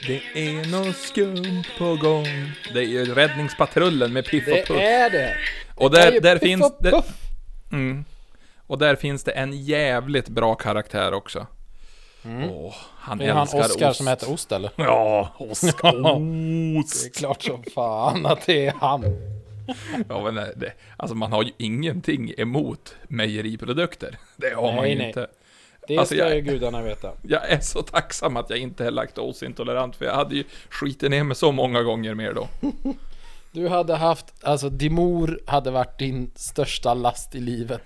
Det är något skumt på gång. Det är ju Räddningspatrullen med Piff och Det Puff. är det! Och Det är där, där finns och det... Puff. Mm. Och där finns det en jävligt bra karaktär också. Mm. Åh, han är han älskar Oscar ost. som heter Ost eller? Ja, Oskar <laughs> Det är Ost. klart som fan att det är han. Ja, men det- det, alltså man har ju ingenting emot mejeriprodukter. Det har man Nej, ju nej. inte. Det Alltså, ska jag- ju gudarna veta. Jag är så tacksam att jag inte är laktosintolerant, för jag hade ju skitit ner mig så många gånger mer då. Du hade haft, alltså Dimor hade varit din största last i livet.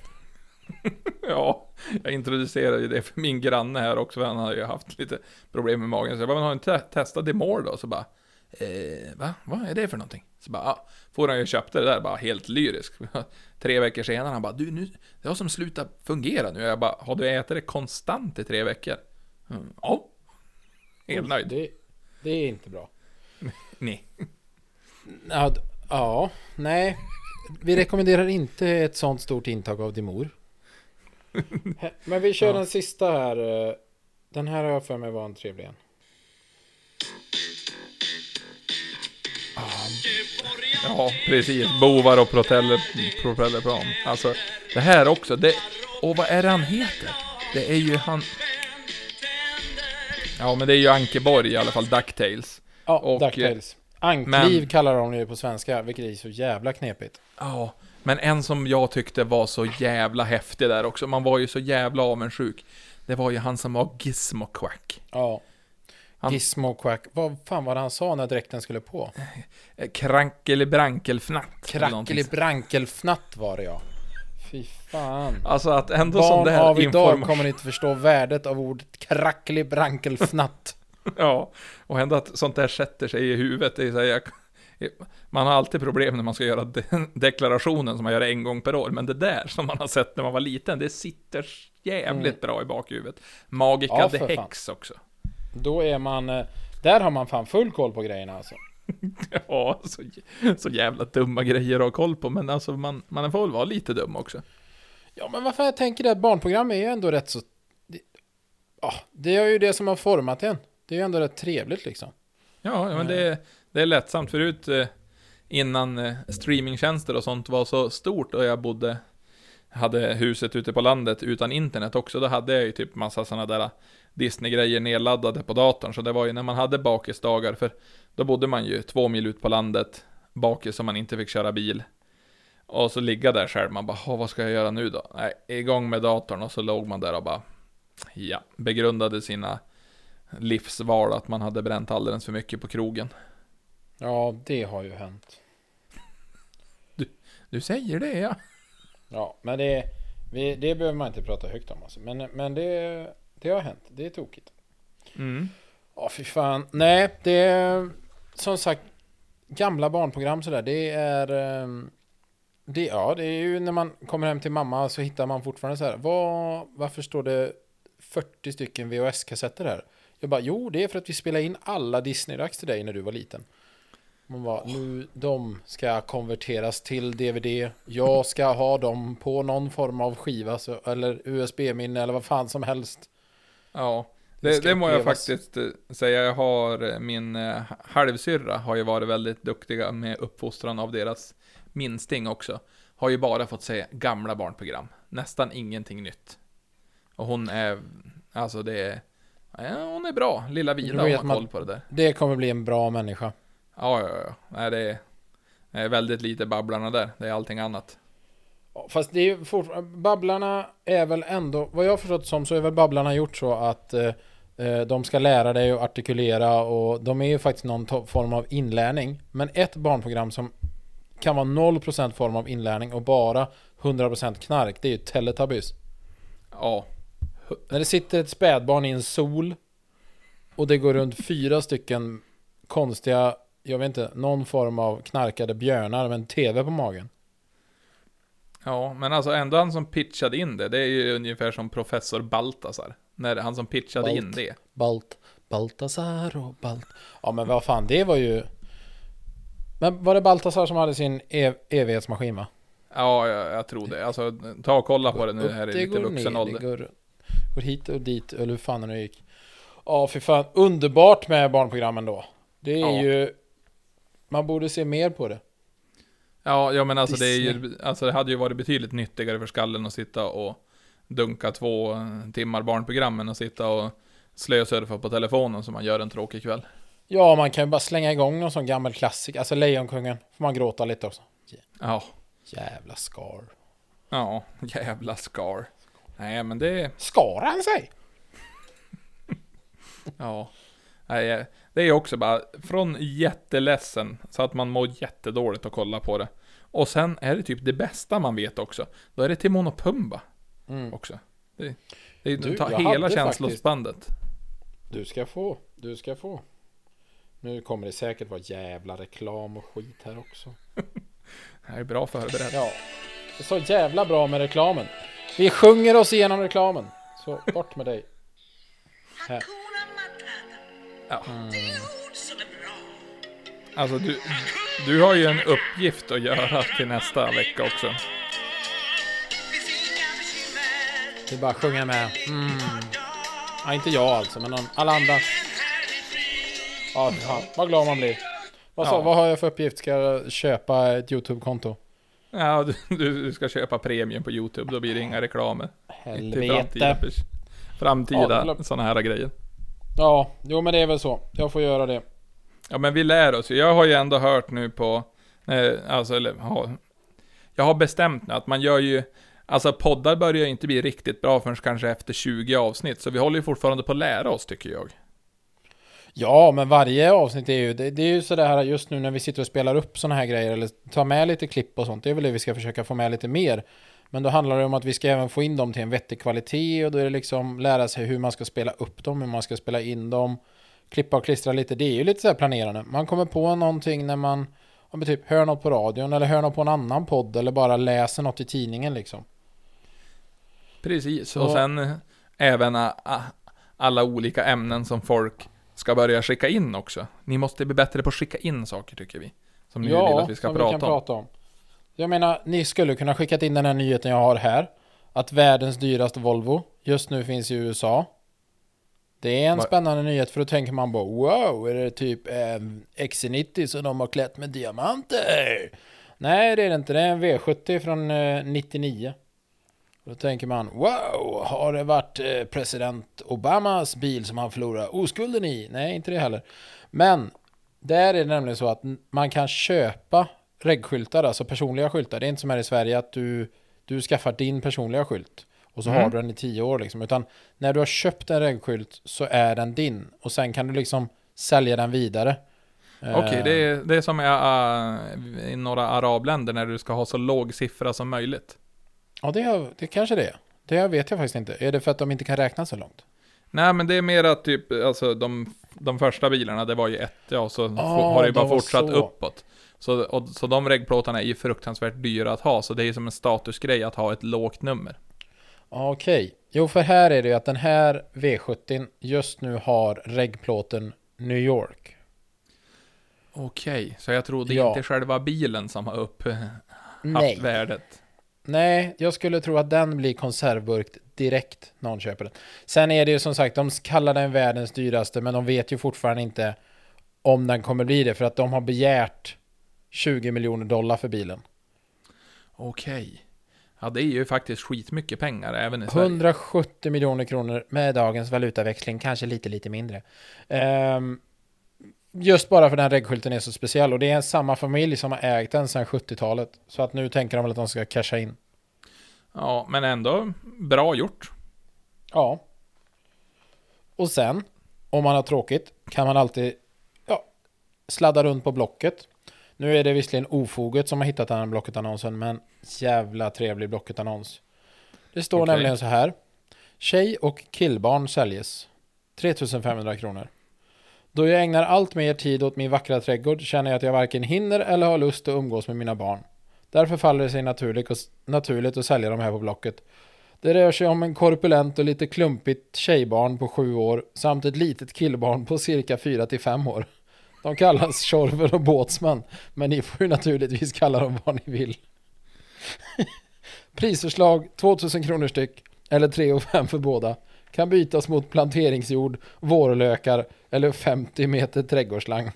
<laughs> Ja, jag introducerade ju det för min granne här också, för han har ju haft lite problem med magen. Så jag bara, men har du inte testat Demore då? Så bara, eh, va? Vad är det för någonting? Så bara, ja, får han ju köpte det där, bara helt lyrisk. <laughs> tre veckor senare, han bara, du nu, det har som slutat fungera nu. Jag bara, har du ätit det konstant i tre veckor? Mm, ja. Helt nöjd. Det, det är inte bra. <laughs> Nej. Ja, ja, nej. Vi rekommenderar inte ett sånt stort intag av Dimor. <laughs> Men vi kör Ja. den sista här. eh, Den här har jag för mig var en trevlig en. Ja, precis. Bovar och propeller, propellerplan. Alltså, det här också. Det, och vad är det han heter? Det är ju han... Ja, men det är ju Ankeborg i alla fall, Ducktails. Ja, Och, Ducktails. Ankliv men- kallar de det på svenska, vilket är så jävla knepigt. Ja, men en som jag tyckte var så jävla häftig där också. Man var ju så jävla avundsjuk. Det var ju han som var Gizmo Quack. Ja. Han- Gizmo Quack. Vad fan var det han sa när dräkten skulle på? Eh, Krankelibrankelfnatt. Krackelibrankelfnatt var det ja. Fy fan. Alltså att ändå sån Barn där av idag kommer inte förstå värdet av ordet krackelibrankelfnatt. <laughs> Ja, och ändå att sånt där sätter sig i huvudet. Det är så här, jag, man har alltid problem när man ska göra de, <laughs> deklarationen som man gör en gång per år. Men det där som man har sett när man var liten, det sitter jävligt bra i bakhuvudet. Magica Mm. Ja, the för fan. Hex också. Då är man... eh, Där har man fan full koll på grejerna alltså. <laughs> Ja, så, så jävla dumma grejer att ha koll på. Men alltså man, man får väl vara lite dum också. Ja men varför jag tänker det barnprogram är ju ändå rätt så... det- Ja, det är ju det som har format en. Det är ju ändå rätt trevligt liksom. Ja, men det, är- det är lättsamt. Förut eh, innan eh, streamingtjänster och sånt var så stort och jag bodde hade huset ute på landet utan internet också. Då hade jag ju typ massa sådana där eh, Disney-grejer nedladdade på datorn. Så det var ju när man hade bakisdagar, för då bodde man ju två mil ut på landet, bakis som man inte fick köra bil. Och så ligga där själv, man bara, vad ska jag göra nu då? Nej, igång med datorn och så låg man där och bara, ja, begrundade sina livsval, att man hade bränt alldeles för mycket på krogen. Ja, det har ju hänt. Du säger det ja. Ja, men det, vi, det behöver man inte prata högt om alltså. Men, men det, det har hänt. Det är tokigt. Mm. Ja, fy fan. Nej, det är som sagt gamla barnprogram sådär. Det är... ehm, Det, ja, det är ju när man kommer hem till mamma så hittar man fortfarande så här. Vad, varför står det 40 stycken VHS-kassetter här? Jag bara, jo, det är för att vi spelade in alla Disney-dags till dig när du var liten. Man bara, nu, de ska konverteras till DVD. Jag ska ha dem på någon form av skiva, så, eller USB-minne eller vad fan som helst. Ja, Det det, må jag faktiskt eh, säga. Jag har eh, min eh, halvsyrra har ju varit väldigt duktiga med uppfostran av deras minsting också. Har ju bara fått se gamla barnprogram. Nästan ingenting nytt. Och hon är, alltså det är, ja, hon är bra. Lilla Vida har koll på det där. Det kommer bli en bra människa. Ja, ja, ja. Nej, det är, det är väldigt lite Babblarna där. Det är allting annat. Fast det är ju fortfarande, Babblarna är väl ändå, vad jag har förstått som så är väl Babblarna gjort så att eh, eh, de ska lära dig att artikulera och de är ju faktiskt någon form av inlärning. Men ett barnprogram som kan vara 0% form av inlärning och bara 100% knark, det är ju Teletubbies. Ja, När det sitter ett spädbarn i en sol och det går runt fyra stycken konstiga, jag vet inte, någon form av knarkade björnar med en TV på magen. Ja, men alltså ändå han som pitchade in det, det är ju ungefär som professor Baltasar. När han som pitchade Balt. in det. Balt, Baltasar och Balt. Ja men vad fan, det var ju... Men var det Baltasar som hade sin ev evighetsmaskin va? Ja, jag, jag tror det. Alltså, ta och kolla på det nu här i lite vuxen ner, ålder. det går, går hit och dit, eller hur fan det nu gick. Ja, för fan. Underbart med barnprogrammen då. Det är Ja. ju... Man borde se mer på det. Ja, ja men alltså det, är ju, alltså det hade ju varit betydligt nyttigare för skallen att sitta och dunka två timmar barnprogrammen och sitta och slösurfa på telefonen som man gör en tråkig kväll. Ja, man kan ju bara slänga igång någon sån gammal klassiker. Alltså Lejonkungen. Får man gråta lite också. Ja, Jävla skar. ja, jävla Scar. Nej, men det, Skar han sig? ja. Nej, det är också bara från jätteledsen så att man mår jättedåligt att kolla på det. Och sen är det typ det bästa man vet också. Då är det Timon och Pumba Mm. också. Det, det Du, tar hela hade känslospandet. Du ska få. Du ska få. Nu kommer det säkert vara jävla reklam och skit här också. <laughs> Jag är bra förberedd. Ja. Det är så jävla bra med reklamen. Vi sjunger oss igenom reklamen. Så bort med dig. Här. Ja. Bra. Alltså du, du har ju en uppgift att göra till nästa vecka också. Det är bara att sjunga med. Mm. Ja, inte jag alltså, men någon, alla andra. Ja, fan, vad glad man blir. Vad, Ja. vad har jag för uppgift? Ska jag köpa ett YouTube-konto? Ja, du, du ska köpa premium på YouTube, då blir det inga reklamer. Till framtida, Helvete. pers- framtida Ja, sådana här grejer. Ja, jo men det är väl så. Jag får göra det. Ja men vi lär oss. Jag har ju ändå hört nu på, eh, alltså eller, ha, jag har bestämt nu att man gör ju, alltså poddar börjar ju inte bli riktigt bra förrän kanske efter 20 avsnitt, så vi håller ju fortfarande på att lära oss tycker jag. Ja, men varje avsnitt är ju, det, det är ju sådär här just nu när vi sitter och spelar upp sådana här grejer eller tar med lite klipp och sånt. Det är väl det vi ska försöka få med lite mer. Men då handlar det om att vi ska även få in dem till en vettig kvalitet och då är det liksom lära sig hur man ska spela upp dem, hur man ska spela in dem, klippa och klistra lite. Det är ju lite så här planerande. Man kommer på någonting när man om typ hör något på radion eller hör något på en annan podd eller bara läser något i tidningen liksom. Precis, Så- och sen även alla olika ämnen som folk ska börja skicka in också. Ni måste bli bättre på att skicka in saker tycker vi. Som ni vill att vi ska prata vi om. prata om. Jag menar, ni skulle kunna skickat in den här nyheten jag har här. Att världens dyraste Volvo just nu finns i USA. Det är en spännande nyhet för då tänker man bara wow, är det typ en XC90 som de har klätt med diamanter? Nej, det är det inte. Det är en V70 från eh, 99. Då tänker man wow, har det varit eh, president Obamas bil som han förlorar oskulden i? Nej, inte det heller. Men där är det nämligen så att man kan köpa regskyltar, alltså personliga skyltar. Det är inte som här i Sverige att du, du skaffar din personliga skylt och så Mm. har du den i tio år liksom. Utan när du har köpt en regskylt så är den din och sen kan du liksom sälja den vidare. Okej, Eh, det, är, det är som i, uh, i några arabländer när du ska ha så låg siffra som möjligt. Ja, det, är- det kanske det är. Det vet jag faktiskt inte. Är det för att de inte kan räkna så långt? Nej men det är mer att typ, alltså de, de första bilarna det var ju ett, ja och så Ah, har det bara fortsatt så. uppåt. Så, och, så de regplåtarna är ju fruktansvärt dyra att ha, så det är ju som en statusgrej att ha ett lågt nummer. Okej. Jo, för här är det ju att den här V70 just nu har regplåten New York. Okej, så jag trodde Ja. inte själva bilen som har upp, haft Nej. värdet. Nej, jag skulle tro att den blir konservburk direkt när någon köper den. Sen är det ju som sagt, de kallar den världens dyraste, men de vet ju fortfarande inte om den kommer bli det, för att de har begärt 20 miljoner dollar för bilen. Okej. Ja det är ju faktiskt skitmycket pengar även i Sverige. 170 miljoner kronor med dagens valutaväxling, kanske lite, lite mindre. Ehm, just bara för den regskylten är så speciell och det är samma familj som har ägt den sedan 70-talet. Så att nu tänker de väl att de ska casha in. Ja, men ändå bra gjort. Ja. Och sen, om man har tråkigt, kan man alltid ja, sladda runt på Blocket. Nu är det visserligen ofoget som har hittat den här Blocket-annonsen, men jävla trevlig Blocket-annons. Det står Okej. nämligen så här. Tjej och killbarn säljes. 3500 kronor. Då jag ägnar allt mer tid åt min vackra trädgård känner jag att jag varken hinner eller har lust att umgås med mina barn. Därför faller det sig naturligt, och, naturligt att sälja de här på Blocket. Det rör sig om en korpulent och lite klumpigt tjejbarn på sju år samt ett litet killbarn på cirka 4 till 5 år. De kallas Tjorven och Båtsman, men ni får ju naturligtvis kalla dem vad ni vill. Prisförslag 2000 kronor styck eller 3 och 5 för båda. Kan bytas mot planteringsjord, vårlökar eller 50 meter trädgårdsslang.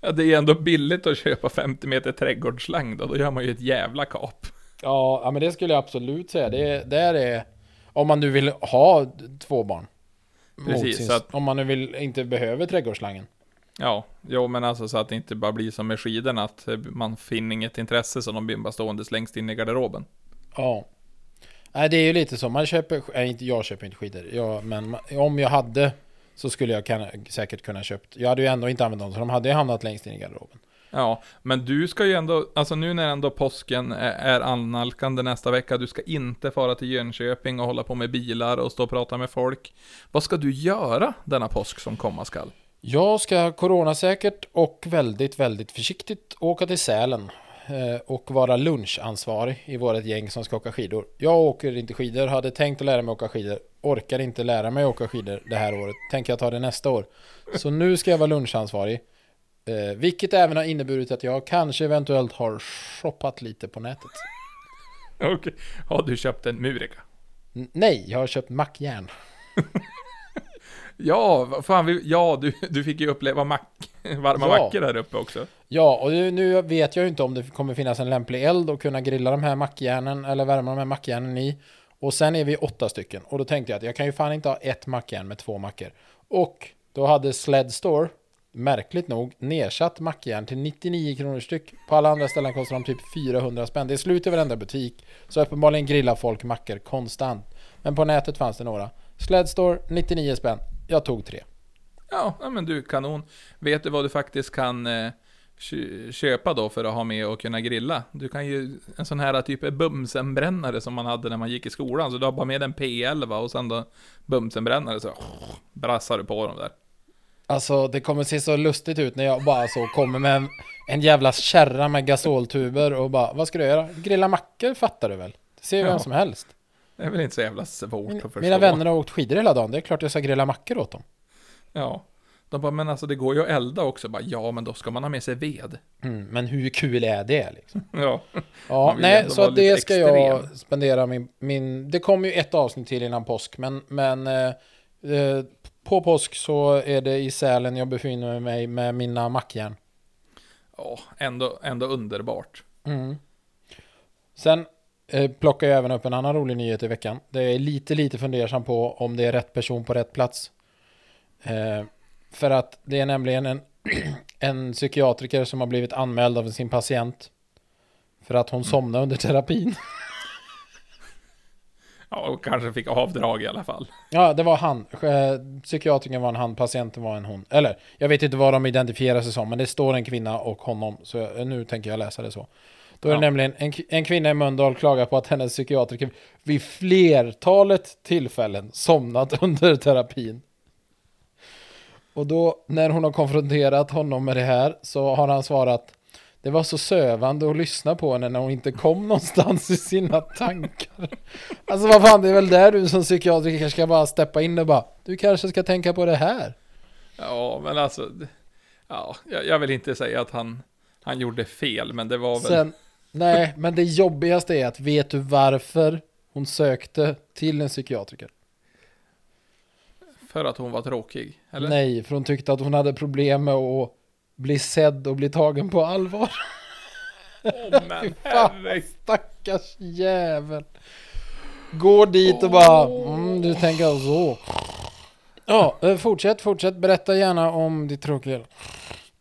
Ja, det är ändå billigt att köpa 50 meter trädgårdsslang då, då gör man ju ett jävla kap. Ja, men det skulle jag absolut säga. Det, det är om man nu vill ha två barn. Precis, sin- att- Om man nu vill, inte behöver trädgårdsslangen. Ja, jo men alltså så att det inte bara blir som med skidorna, att eh, man finner inget intresse så de blir bara stående längst in i garderoben. Ja. Nej, det är ju lite så. Man köper, nej, inte, jag köper inte skidor. Jag, men om jag hade så skulle jag kan, säkert kunna köpt. Jag hade ju ändå inte använt dem, så de hade ju hamnat längst in i garderoben. Ja, men du ska ju ändå, alltså nu när ändå påsken är, är annalkande nästa vecka, du ska inte fara till Jönköping och hålla på med bilar och stå och prata med folk. Vad ska du göra denna påsk som komma skall? Jag ska coronasäkert och väldigt, väldigt försiktigt åka till Sälen eh, och vara lunchansvarig i vårt gäng som ska åka skidor. Jag åker inte skidor, hade tänkt att lära mig åka skidor, orkar inte lära mig åka skidor det här året, tänker jag ta det nästa år. Så nu ska jag vara lunchansvarig, eh, vilket även har inneburit att jag kanske eventuellt har shoppat lite på nätet. <laughs> Okej, har du köpt en Murika? N- nej, jag har köpt mackjärn. <laughs> Ja, fan, vi, ja du, du fick ju uppleva mack, <laughs> varma Ja. mackor här uppe också. Ja, och nu- nu vet jag ju inte om det kommer finnas en lämplig eld och kunna grilla de här mackjärnen eller värma de här mackjärnen i. Och sen är vi åtta stycken. Och då tänkte jag att jag kan ju fan inte ha ett mackjärn med två mackor. Och då hade Sled Store, märkligt nog, nedsatt mackjärn till 99 kronor styck. På alla andra ställen kostar de typ 400 spänn. Det är slut i varenda butik. Så uppenbarligen grillar folk mackor konstant. Men på nätet fanns det några. Sledstore 99 spänn. Jag tog tre. Ja, men du, kanon. Vet du vad du faktiskt kan eh, köpa då för att ha med och kunna grilla? Du kan ju, en sån här typ bumsenbrännare som man hade när man gick i skolan, så du har bara med en P11 och sen då bumsenbrännare så brassar du på dem där. Alltså det kommer se så lustigt ut när jag bara så kommer med en, en jävla kärra med gasoltuber och bara Vad ska du göra? Grilla mackor fattar du väl? Det ser ju Ja. vem som helst. Det är väl inte så jävla svårt Min, att förstå. mina vänner har åkt skidor hela dagen. Det är klart jag ska grilla mackor åt dem. Ja. De bara, men alltså det går ju att elda också. Bara, ja, men då ska man ha med sig ved. Mm, men hur kul är det liksom? <laughs> Ja. Ja, nej, så det ska jag spendera min, min... Det kommer ju ett avsnitt till innan påsk, men, men eh, eh, på påsk så är det i Sälen jag befinner mig med mina mackjärn. Ja, ändå, ändå underbart. Mm. Sen eh, plockar jag även upp en annan rolig nyhet i veckan. Det är lite, lite fundersam på om det är rätt person på rätt plats. Eh, för att det är nämligen en, <clears throat> en psykiatriker som har blivit anmäld av sin patient. För att hon somnade under terapin. <laughs> Ja, och kanske fick avdrag i alla fall. Ja, det var han. Eh, Psykiatrikern var en han, patienten var en hon. Eller, jag vet inte vad de identifierar sig som, men det står en kvinna och honom. Så jag, nu tänker jag läsa det så. Då är det Ja. nämligen en, en kvinna i Mölndal klagar på att hennes psykiatriker vid flertalet tillfällen somnat <laughs> under terapin. Och då, när hon har konfronterat honom med det här, så har han svarat det var så sövande att lyssna på henne när hon inte kom <laughs> någonstans i sina tankar. Alltså vad fan, det är väl där du som psykiatriker kanske ska bara steppa in och bara Du kanske ska tänka på det här. Ja, men alltså... Ja, jag, jag vill inte säga att han, han gjorde fel, men det var väl... Sen, nej, men det jobbigaste är att vet du varför hon sökte till en psykiatriker? För att hon var tråkig, eller? Nej, för hon tyckte att hon hade problem med att bli sedd och bli tagen på allvar. Åh, men <laughs> Fan, stackars jävel. Går dit och bara, mm, du tänker så. Ja, eh, fortsätt, fortsätt. Berätta gärna om ditt tråkiga.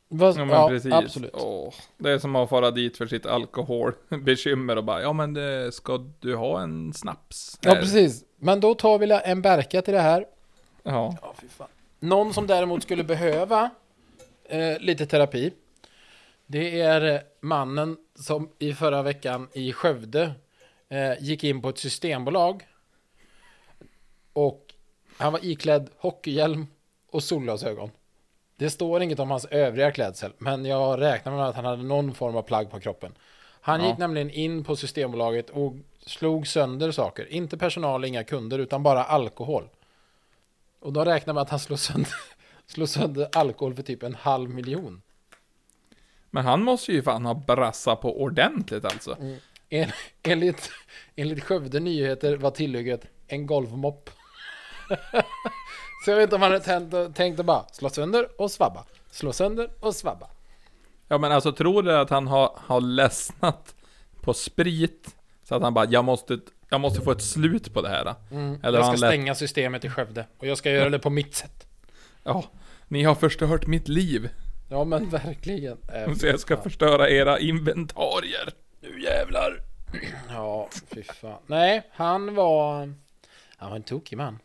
Vad- Ja, men ja, precis. absolut. Åh, det är som att fara dit för sitt alkoholbekymmer och bara, ja men det, ska du ha en snaps? Ja, Här. precis. Men då tar vi en Berka till det här. Ja, Ja, fy fan. Någon som däremot skulle behöva eh, lite terapi. Det är eh, mannen som i förra veckan i Skövde eh, gick in på ett systembolag. Och han var iklädd hockeyhjälm och solglasögon. Det står inget om hans övriga klädsel, men jag räknar med att han hade någon form av plagg på kroppen. Han Ja. gick nämligen in på Systembolaget och slog sönder saker. Inte personal, inga kunder, utan bara alkohol. Och då räknar man att han slog sönder, slog sönder alkohol för typ en halv miljon. Men han måste ju fan ha brassat på ordentligt alltså. En, enligt, enligt Skövde Nyheter var tillägget en golfmopp. Så jag vet inte om han hade tänkt, tänkt att bara slå sönder och svabba. Slå sönder och svabba. Ja men alltså tror du att han har, har ledsnat på sprit? Så att han bara, jag måste, jag måste få ett slut på det här. Eller Mm. jag har ska stänga systemet i Skövde. Och jag ska göra det på mitt sätt. Ja, ni har förstört mitt liv. Ja men verkligen. <laughs> Eh, Så jag ska förstöra era inventarier. Nu jävlar. <clears throat> Ja, fy fan. Nej, han var... Han var en tokig man.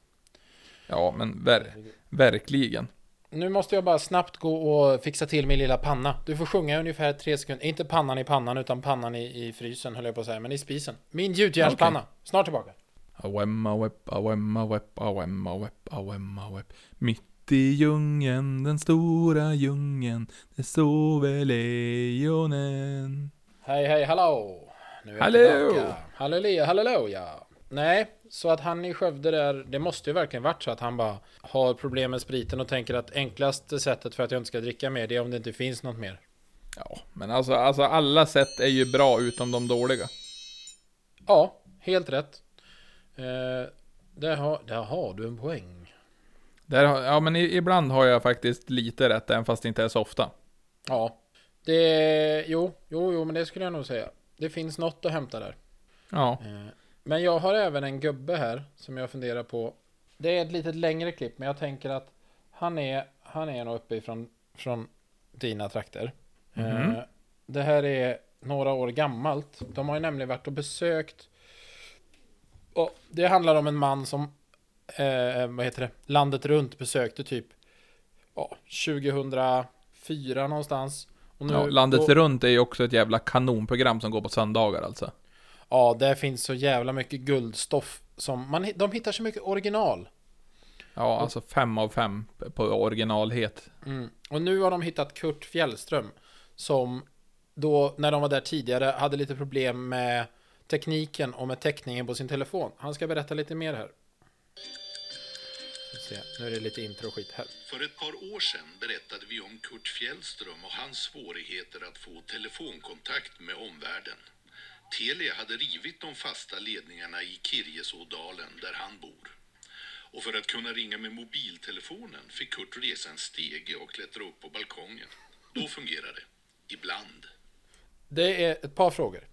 Ja men ver, verkligen. Nu måste jag bara snabbt gå och fixa till min lilla panna. Du får sjunga ungefär tre sekunder. Inte pannan i pannan, utan pannan i, i frysen höll jag på att säga, men i spisen. Min gjutjärnspanna. Snart tillbaka. Awemma wep, awemma wep, awemma wep, awemma wep. Mitt i djungeln, den stora djungeln, det sover lejonen. Hej, hej, hallå! Nu är Hallå! tillbaka. Halleluja, halleluja! Nej, så att han i Skövde där, det måste ju verkligen varit så att han bara har problem med spriten och tänker att enklaste sättet för att jag inte ska dricka mer, det är om det inte finns något mer. Ja, men alltså, alltså alla sätt är ju bra utom de dåliga. Ja, helt rätt. Eh, där, har, där har du en poäng. Där, har- ja men ibland har jag faktiskt lite rätt, även fast det inte är så ofta. Ja, det... Jo, jo, jo, men det skulle jag nog säga. Det finns något att hämta där. Ja, Eh, Men jag har även en gubbe här som jag funderar på. Det är ett litet längre klipp, men jag tänker att han är, han är nog uppe ifrån från dina trakter. Eh, Det här är några år gammalt. De har ju nämligen varit och besökt. Och det handlar om en man som, eh, vad heter det, landet runt besökte typ ja, 2004 någonstans. Och nu, ja Landet då- runt är ju också ett jävla kanonprogram som går på söndagar alltså. Ja, där finns så jävla mycket guldstoff som man, de hittar så mycket original. Ja, alltså fem av fem på originalhet. Mm. Och nu har de hittat Kurt Fjällström som då när de var där tidigare hade lite problem med tekniken och med täckningen på sin telefon. Han ska berätta lite mer här. Se, Nu är det lite intro och skit här. För ett par år sedan berättade vi om Kurt Fjällström och hans svårigheter att få telefonkontakt med omvärlden. Telia hade rivit de fasta ledningarna i Kirjesådalen där han bor. Och för att kunna ringa med mobiltelefonen fick Kurt resa en stege och klättra upp på balkongen. Då fungerar det. Ibland. Det är ett par frågor.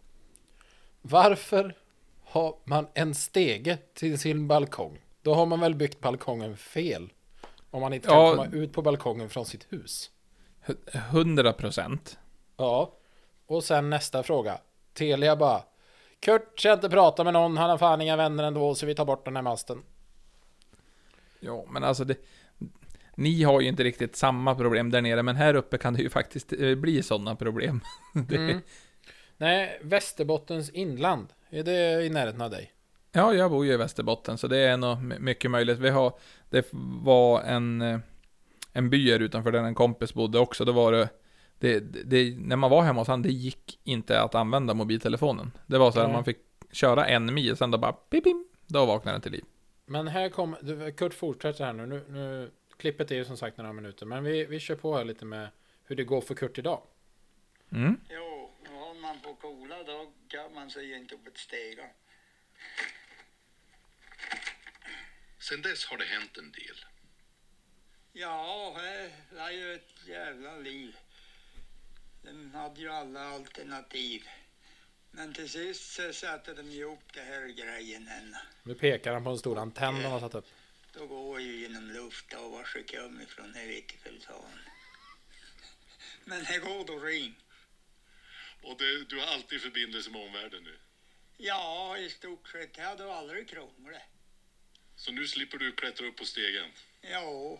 Varför har man en stege till sin balkong? Då har man väl byggt balkongen fel? Om man inte kan Ja. komma ut på balkongen från sitt hus. 100 procent. Ja. Och sen nästa fråga. Telia bara. Kurt ska inte prata med någon, han har fan inga vänner ändå, så vi tar bort den här masten. Ja, men alltså det... Ni har ju inte riktigt samma problem där nere, men här uppe kan det ju faktiskt eh, bli sådana problem. <laughs> det, Mm. Nej, Västerbottens inland. Är det i närheten av dig? Ja, jag bor ju i Västerbotten, så det är nog my- mycket möjligt. Vi har... Det var en... eh, En by här utanför där en kompis bodde också, då var det... Det, det, när man var hemma hos han, det gick inte att använda mobiltelefonen. Det var så här, Nej. man fick köra en mil, sen då bara pip, pip, då vaknade den till liv. Men här kommer, du, Kurt fortsätter här nu. nu. Nu Klippet är ju som sagt några minuter, men vi, vi kör på här lite med hur det går för Kurt idag. Mm. Jo, håller man på kola då kan man sig inte upp ett stega. Sen dess har det hänt en del. Ja, det är ju ett jävla liv. De hade ju alla alternativ. Men till sist så satte de upp det här grejen än. Nu pekar han på en stor antenn de har satt upp. Då går ju genom luften och vars det kommer ifrån, det vet inte för fan. Men det går då ring. Och det, du har alltid förbindelse med omvärlden nu. Ja, i stort sett. Jag hade aldrig krånglat. Så nu slipper du klättra upp på stegen. Jo,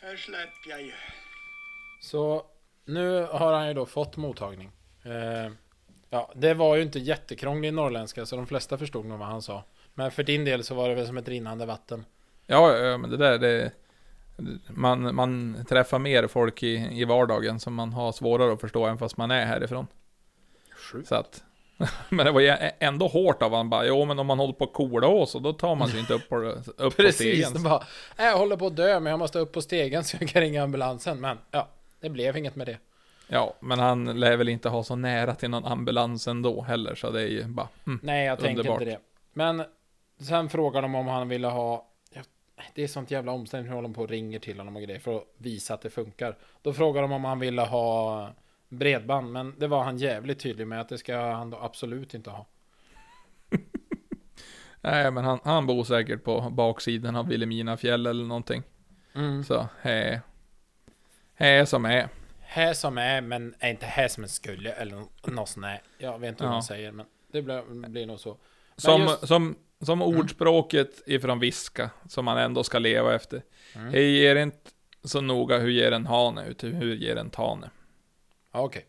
här släpper jag ju. Så nu har han ju då fått mottagning. Eh, ja, det var ju inte jättekrånglig norrländska, så de flesta förstod nog vad han sa. Men för din del så var det väl som ett rinnande vatten. Ja, ja, men det där, det... man, man träffar mer folk i, i vardagen som man har svårare att förstå än fast man är härifrån. Sjukt. Så att, <laughs> men det var ju ändå hårt av honom bara, jo men om man håller på att kola oss då tar man sig inte upp på, upp på <laughs> Precis, stegen. det bara, "Nej, jag håller på att dö men jag måste upp på stegen så jag kan ringa ambulansen. Men ja, det blev inget med det. Ja, men han lär väl inte ha så nära till någon ambulans ändå heller, så det är ju bara, mm. Nej, jag tänker inte det. Men sen frågar de om han ville ha... Det är sånt jävla omständligt hur de på och ringer till honom och grejer för att visa att det funkar. Då frågar de om han ville ha bredband, men det var han jävligt tydlig med att det ska han då absolut inte ha. <laughs> Nej, men han, han bor säkert på baksidan av Vilhelmina fjäll eller någonting. Mm. Så, hej. Hej som är. Här som är, men är inte här som en skulle eller nå- något sånt där. Jag vet inte Ja. man säger, men det blir, blir nog så. Som, just- som, som ordspråket ifrån viska, som man ändå ska leva efter. Mm. Hej ger inte så noga hur ger en hane, utan hur ger en tane. Ja, Okej.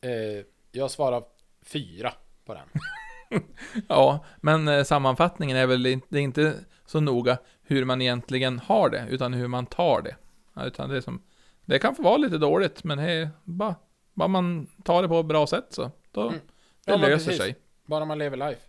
Eh, jag svarar fyra på den. <laughs> Ja, men eh, sammanfattningen är väl inte, det är inte så noga hur man egentligen har det, utan hur man tar det. Utan det, som, det kan få vara lite dåligt, men hej, bara, bara man tar det på ett bra sätt så, då, Mm. det Ja, men löser precis. sig. Bara man lever life.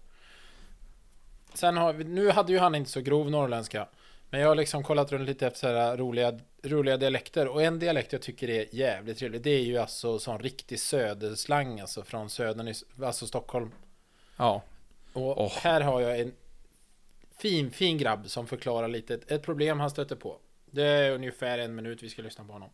Sen har vi, nu hade ju han inte så grov norrländska. Men jag har liksom kollat runt lite efter så här roliga, roliga dialekter. Och en dialekt jag tycker är jävligt trevlig. Det är ju alltså sån riktig söderslang. Alltså från södern, i, alltså Stockholm. Ja, Och Åh. här har jag en fin, fin grabb som förklarar lite ett, problem han stöter på. Det är ungefär en minut vi ska lyssna på honom.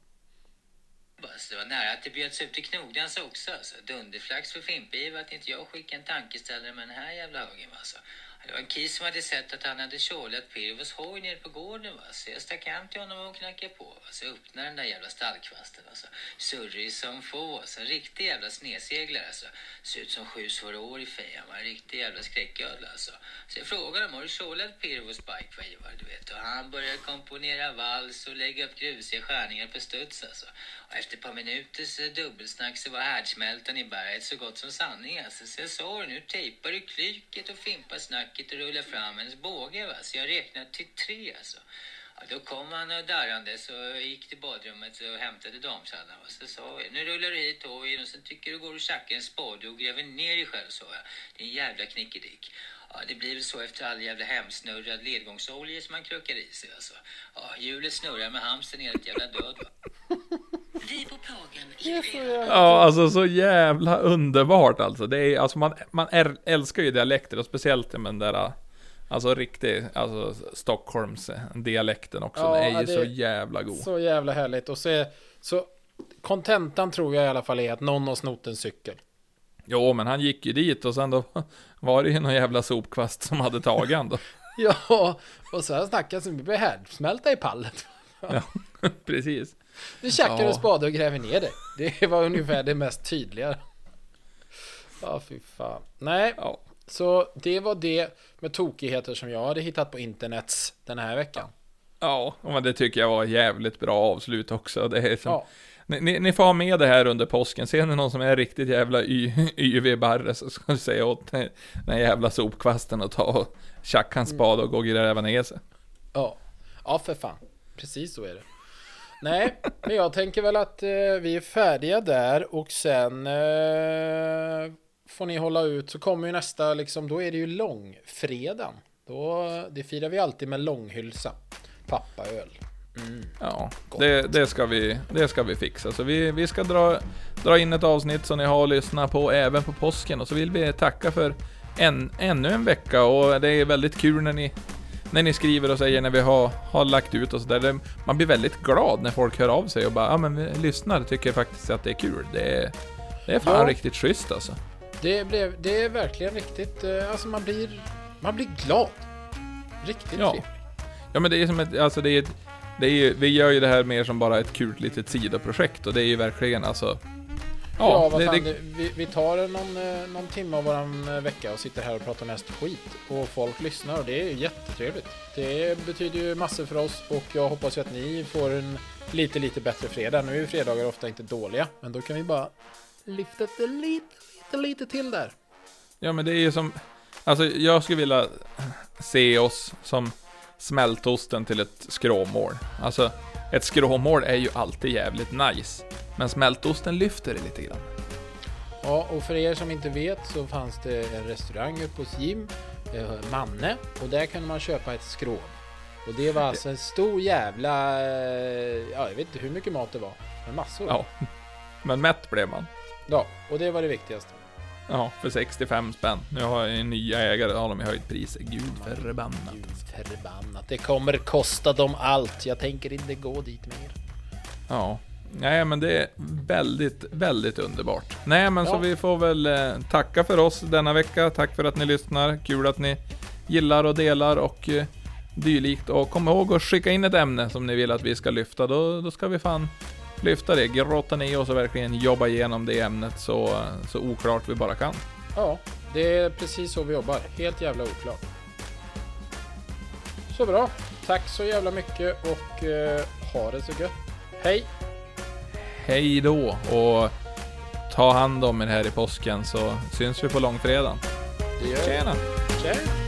Det var nära att det bjöds ut till Knogdans också. Alltså. Dunderflax för Fimpiv att inte jag skickade en tankeställare med den här jävla högen. Alltså. Det var en kis som hade sett att han hade tjålat Pirvos hoj nere på gården. Va? Så jag stack hem till honom och knackade på. Va? Så öppnade den där jävla stallkvasten. Alltså. Surrig som få. Alltså. En riktig jävla sneseglare. Alltså. Ser ut som sju svåra år i fejan. va. En riktig jävla skräcködla. Alltså. Så jag frågade honom, har du tjålat Pirvos bike? Va? Ivar? Du vet. Och han började komponera vals och lägga upp grusiga skärningar på studs. Alltså. Och efter ett par minuters dubbelsnack så var härdsmältan i berget så gott som sanning. Alltså. Så jag sa nu tejpar du klyket och fimpar snacket och rullar fram en båge. Va? Så jag räknade till tre alltså. Ja, då kom han och darrandes och gick till badrummet och hämtade damsallan. Så sa jag, nu rullar du hit hojen och sen tycker du går och tjackar en spade och gräver ner dig själv, sa jag. Din jävla knickedick. Ja, det blir väl så efter all jävla hemsnurrad ledgångsolja som man krökar i sig alltså. Ja, hjulet snurrar med hamstern helt jävla död va. <laughs> Ja alltså så jävla underbart alltså. Det är, alltså man, man är, älskar ju dialekter och speciellt den där, alltså riktig, alltså Stockholms dialekten också. Ja, den är ju så jävla god. Så jävla härligt. Och så, så kontentan tror jag i alla fall är att någon har snott en cykel. Jo, men han gick ju dit och sen då <laughs> var det ju någon jävla sopkvast som hade tagit han då. <laughs> Ja, och snackat så vi blir härdsmälta i pallet. Ja, <laughs> precis. Du tjackar Ja. en spade och gräver ner dig. Det var ungefär det mest tydliga. Ja, fy fan. Nej, Ja. så det var det med tokigheter som jag hade hittat på internets den här veckan. Ja, men det tycker jag var jävligt bra avslut också. Det är som, Ja, ni, ni, ni får ha med det här under påsken. Ser ni någon som är riktigt jävla <laughs> YV-barre så ska du säga åt den, den jävla sopkvasten och ta och tjacka en spade och gå och gräva ner sig. ja, ja för fan. Precis så är det. Nej, men jag tänker väl att eh, vi är färdiga där och sen eh, får ni hålla ut så kommer ju nästa liksom, då är det ju långfredagen. Då, det firar vi alltid med långhylsa. Pappaöl. Ja, det, det, ska vi, det ska vi fixa. Så vi, vi ska dra, dra in ett avsnitt som ni har att lyssna på även på påsken. Och så vill vi tacka för en, ännu en vecka och det är väldigt kul när ni, när ni skriver och säger när vi har, har lagt ut och sådär. Man blir väldigt glad när folk hör av sig och bara ja men vi lyssnar, tycker faktiskt att det är kul. Det är, det är fan Ja. riktigt schysst alltså. Det, blev, det är verkligen riktigt, eh, alltså man blir, man blir glad. Riktigt Ja. trevligt. Ja men det är som ett, alltså det är ett, det är ju, vi gör ju det här mer som bara ett kul litet sidoprojekt och det är ju verkligen alltså Ja, Ja, det, fan, det, vi, vi tar någon, eh, någon timme av våran eh, vecka och sitter här och pratar mest skit. Och folk lyssnar och det är jättetrevligt. Det betyder ju massor för oss och jag hoppas ju att ni får en lite, lite bättre fredag. Nu är ju fredagar ofta inte dåliga, men då kan vi bara lyfta det lite, lite, lite till där. Ja men det är ju som, alltså jag skulle vilja se oss som, smältosten till ett skråmål. Alltså, ett skråmål är ju alltid jävligt nice. Men smältosten lyfter det lite grann. Ja, och för er som inte vet så fanns det en restaurang uppe hos Jim, eh, Manne, och där kunde man köpa ett skrov. Och det var alltså en stor jävla, eh, ja jag vet inte hur mycket mat det var, men massor. Ja. Men mätt blev man. ja och det var det viktigaste. Ja, för 65 spänn. Nu har jag en nya ägare, har de ju höjt priset. Gud förbannat. Gud förbannat, det kommer kosta dem allt. Jag tänker inte gå dit mer. Ja. Nej, men det är väldigt, väldigt underbart. Nej, men så Ja. vi får väl eh, tacka för oss denna vecka. Tack för att ni lyssnar. Kul att ni gillar och delar och eh, dylikt. Och kom ihåg att skicka in ett ämne som ni vill att vi ska lyfta. Då, då ska vi fan lyfta det. Grotta ner oss och verkligen jobba igenom det ämnet så, så oklart vi bara kan. Ja, det är precis så vi jobbar. Helt jävla oklart. Så bra. Tack så jävla mycket och eh, ha det så gött. Hej! Hej då och ta hand om er här i påsken så syns vi på långfredagen. Det gör vi. Tjena! Tjej!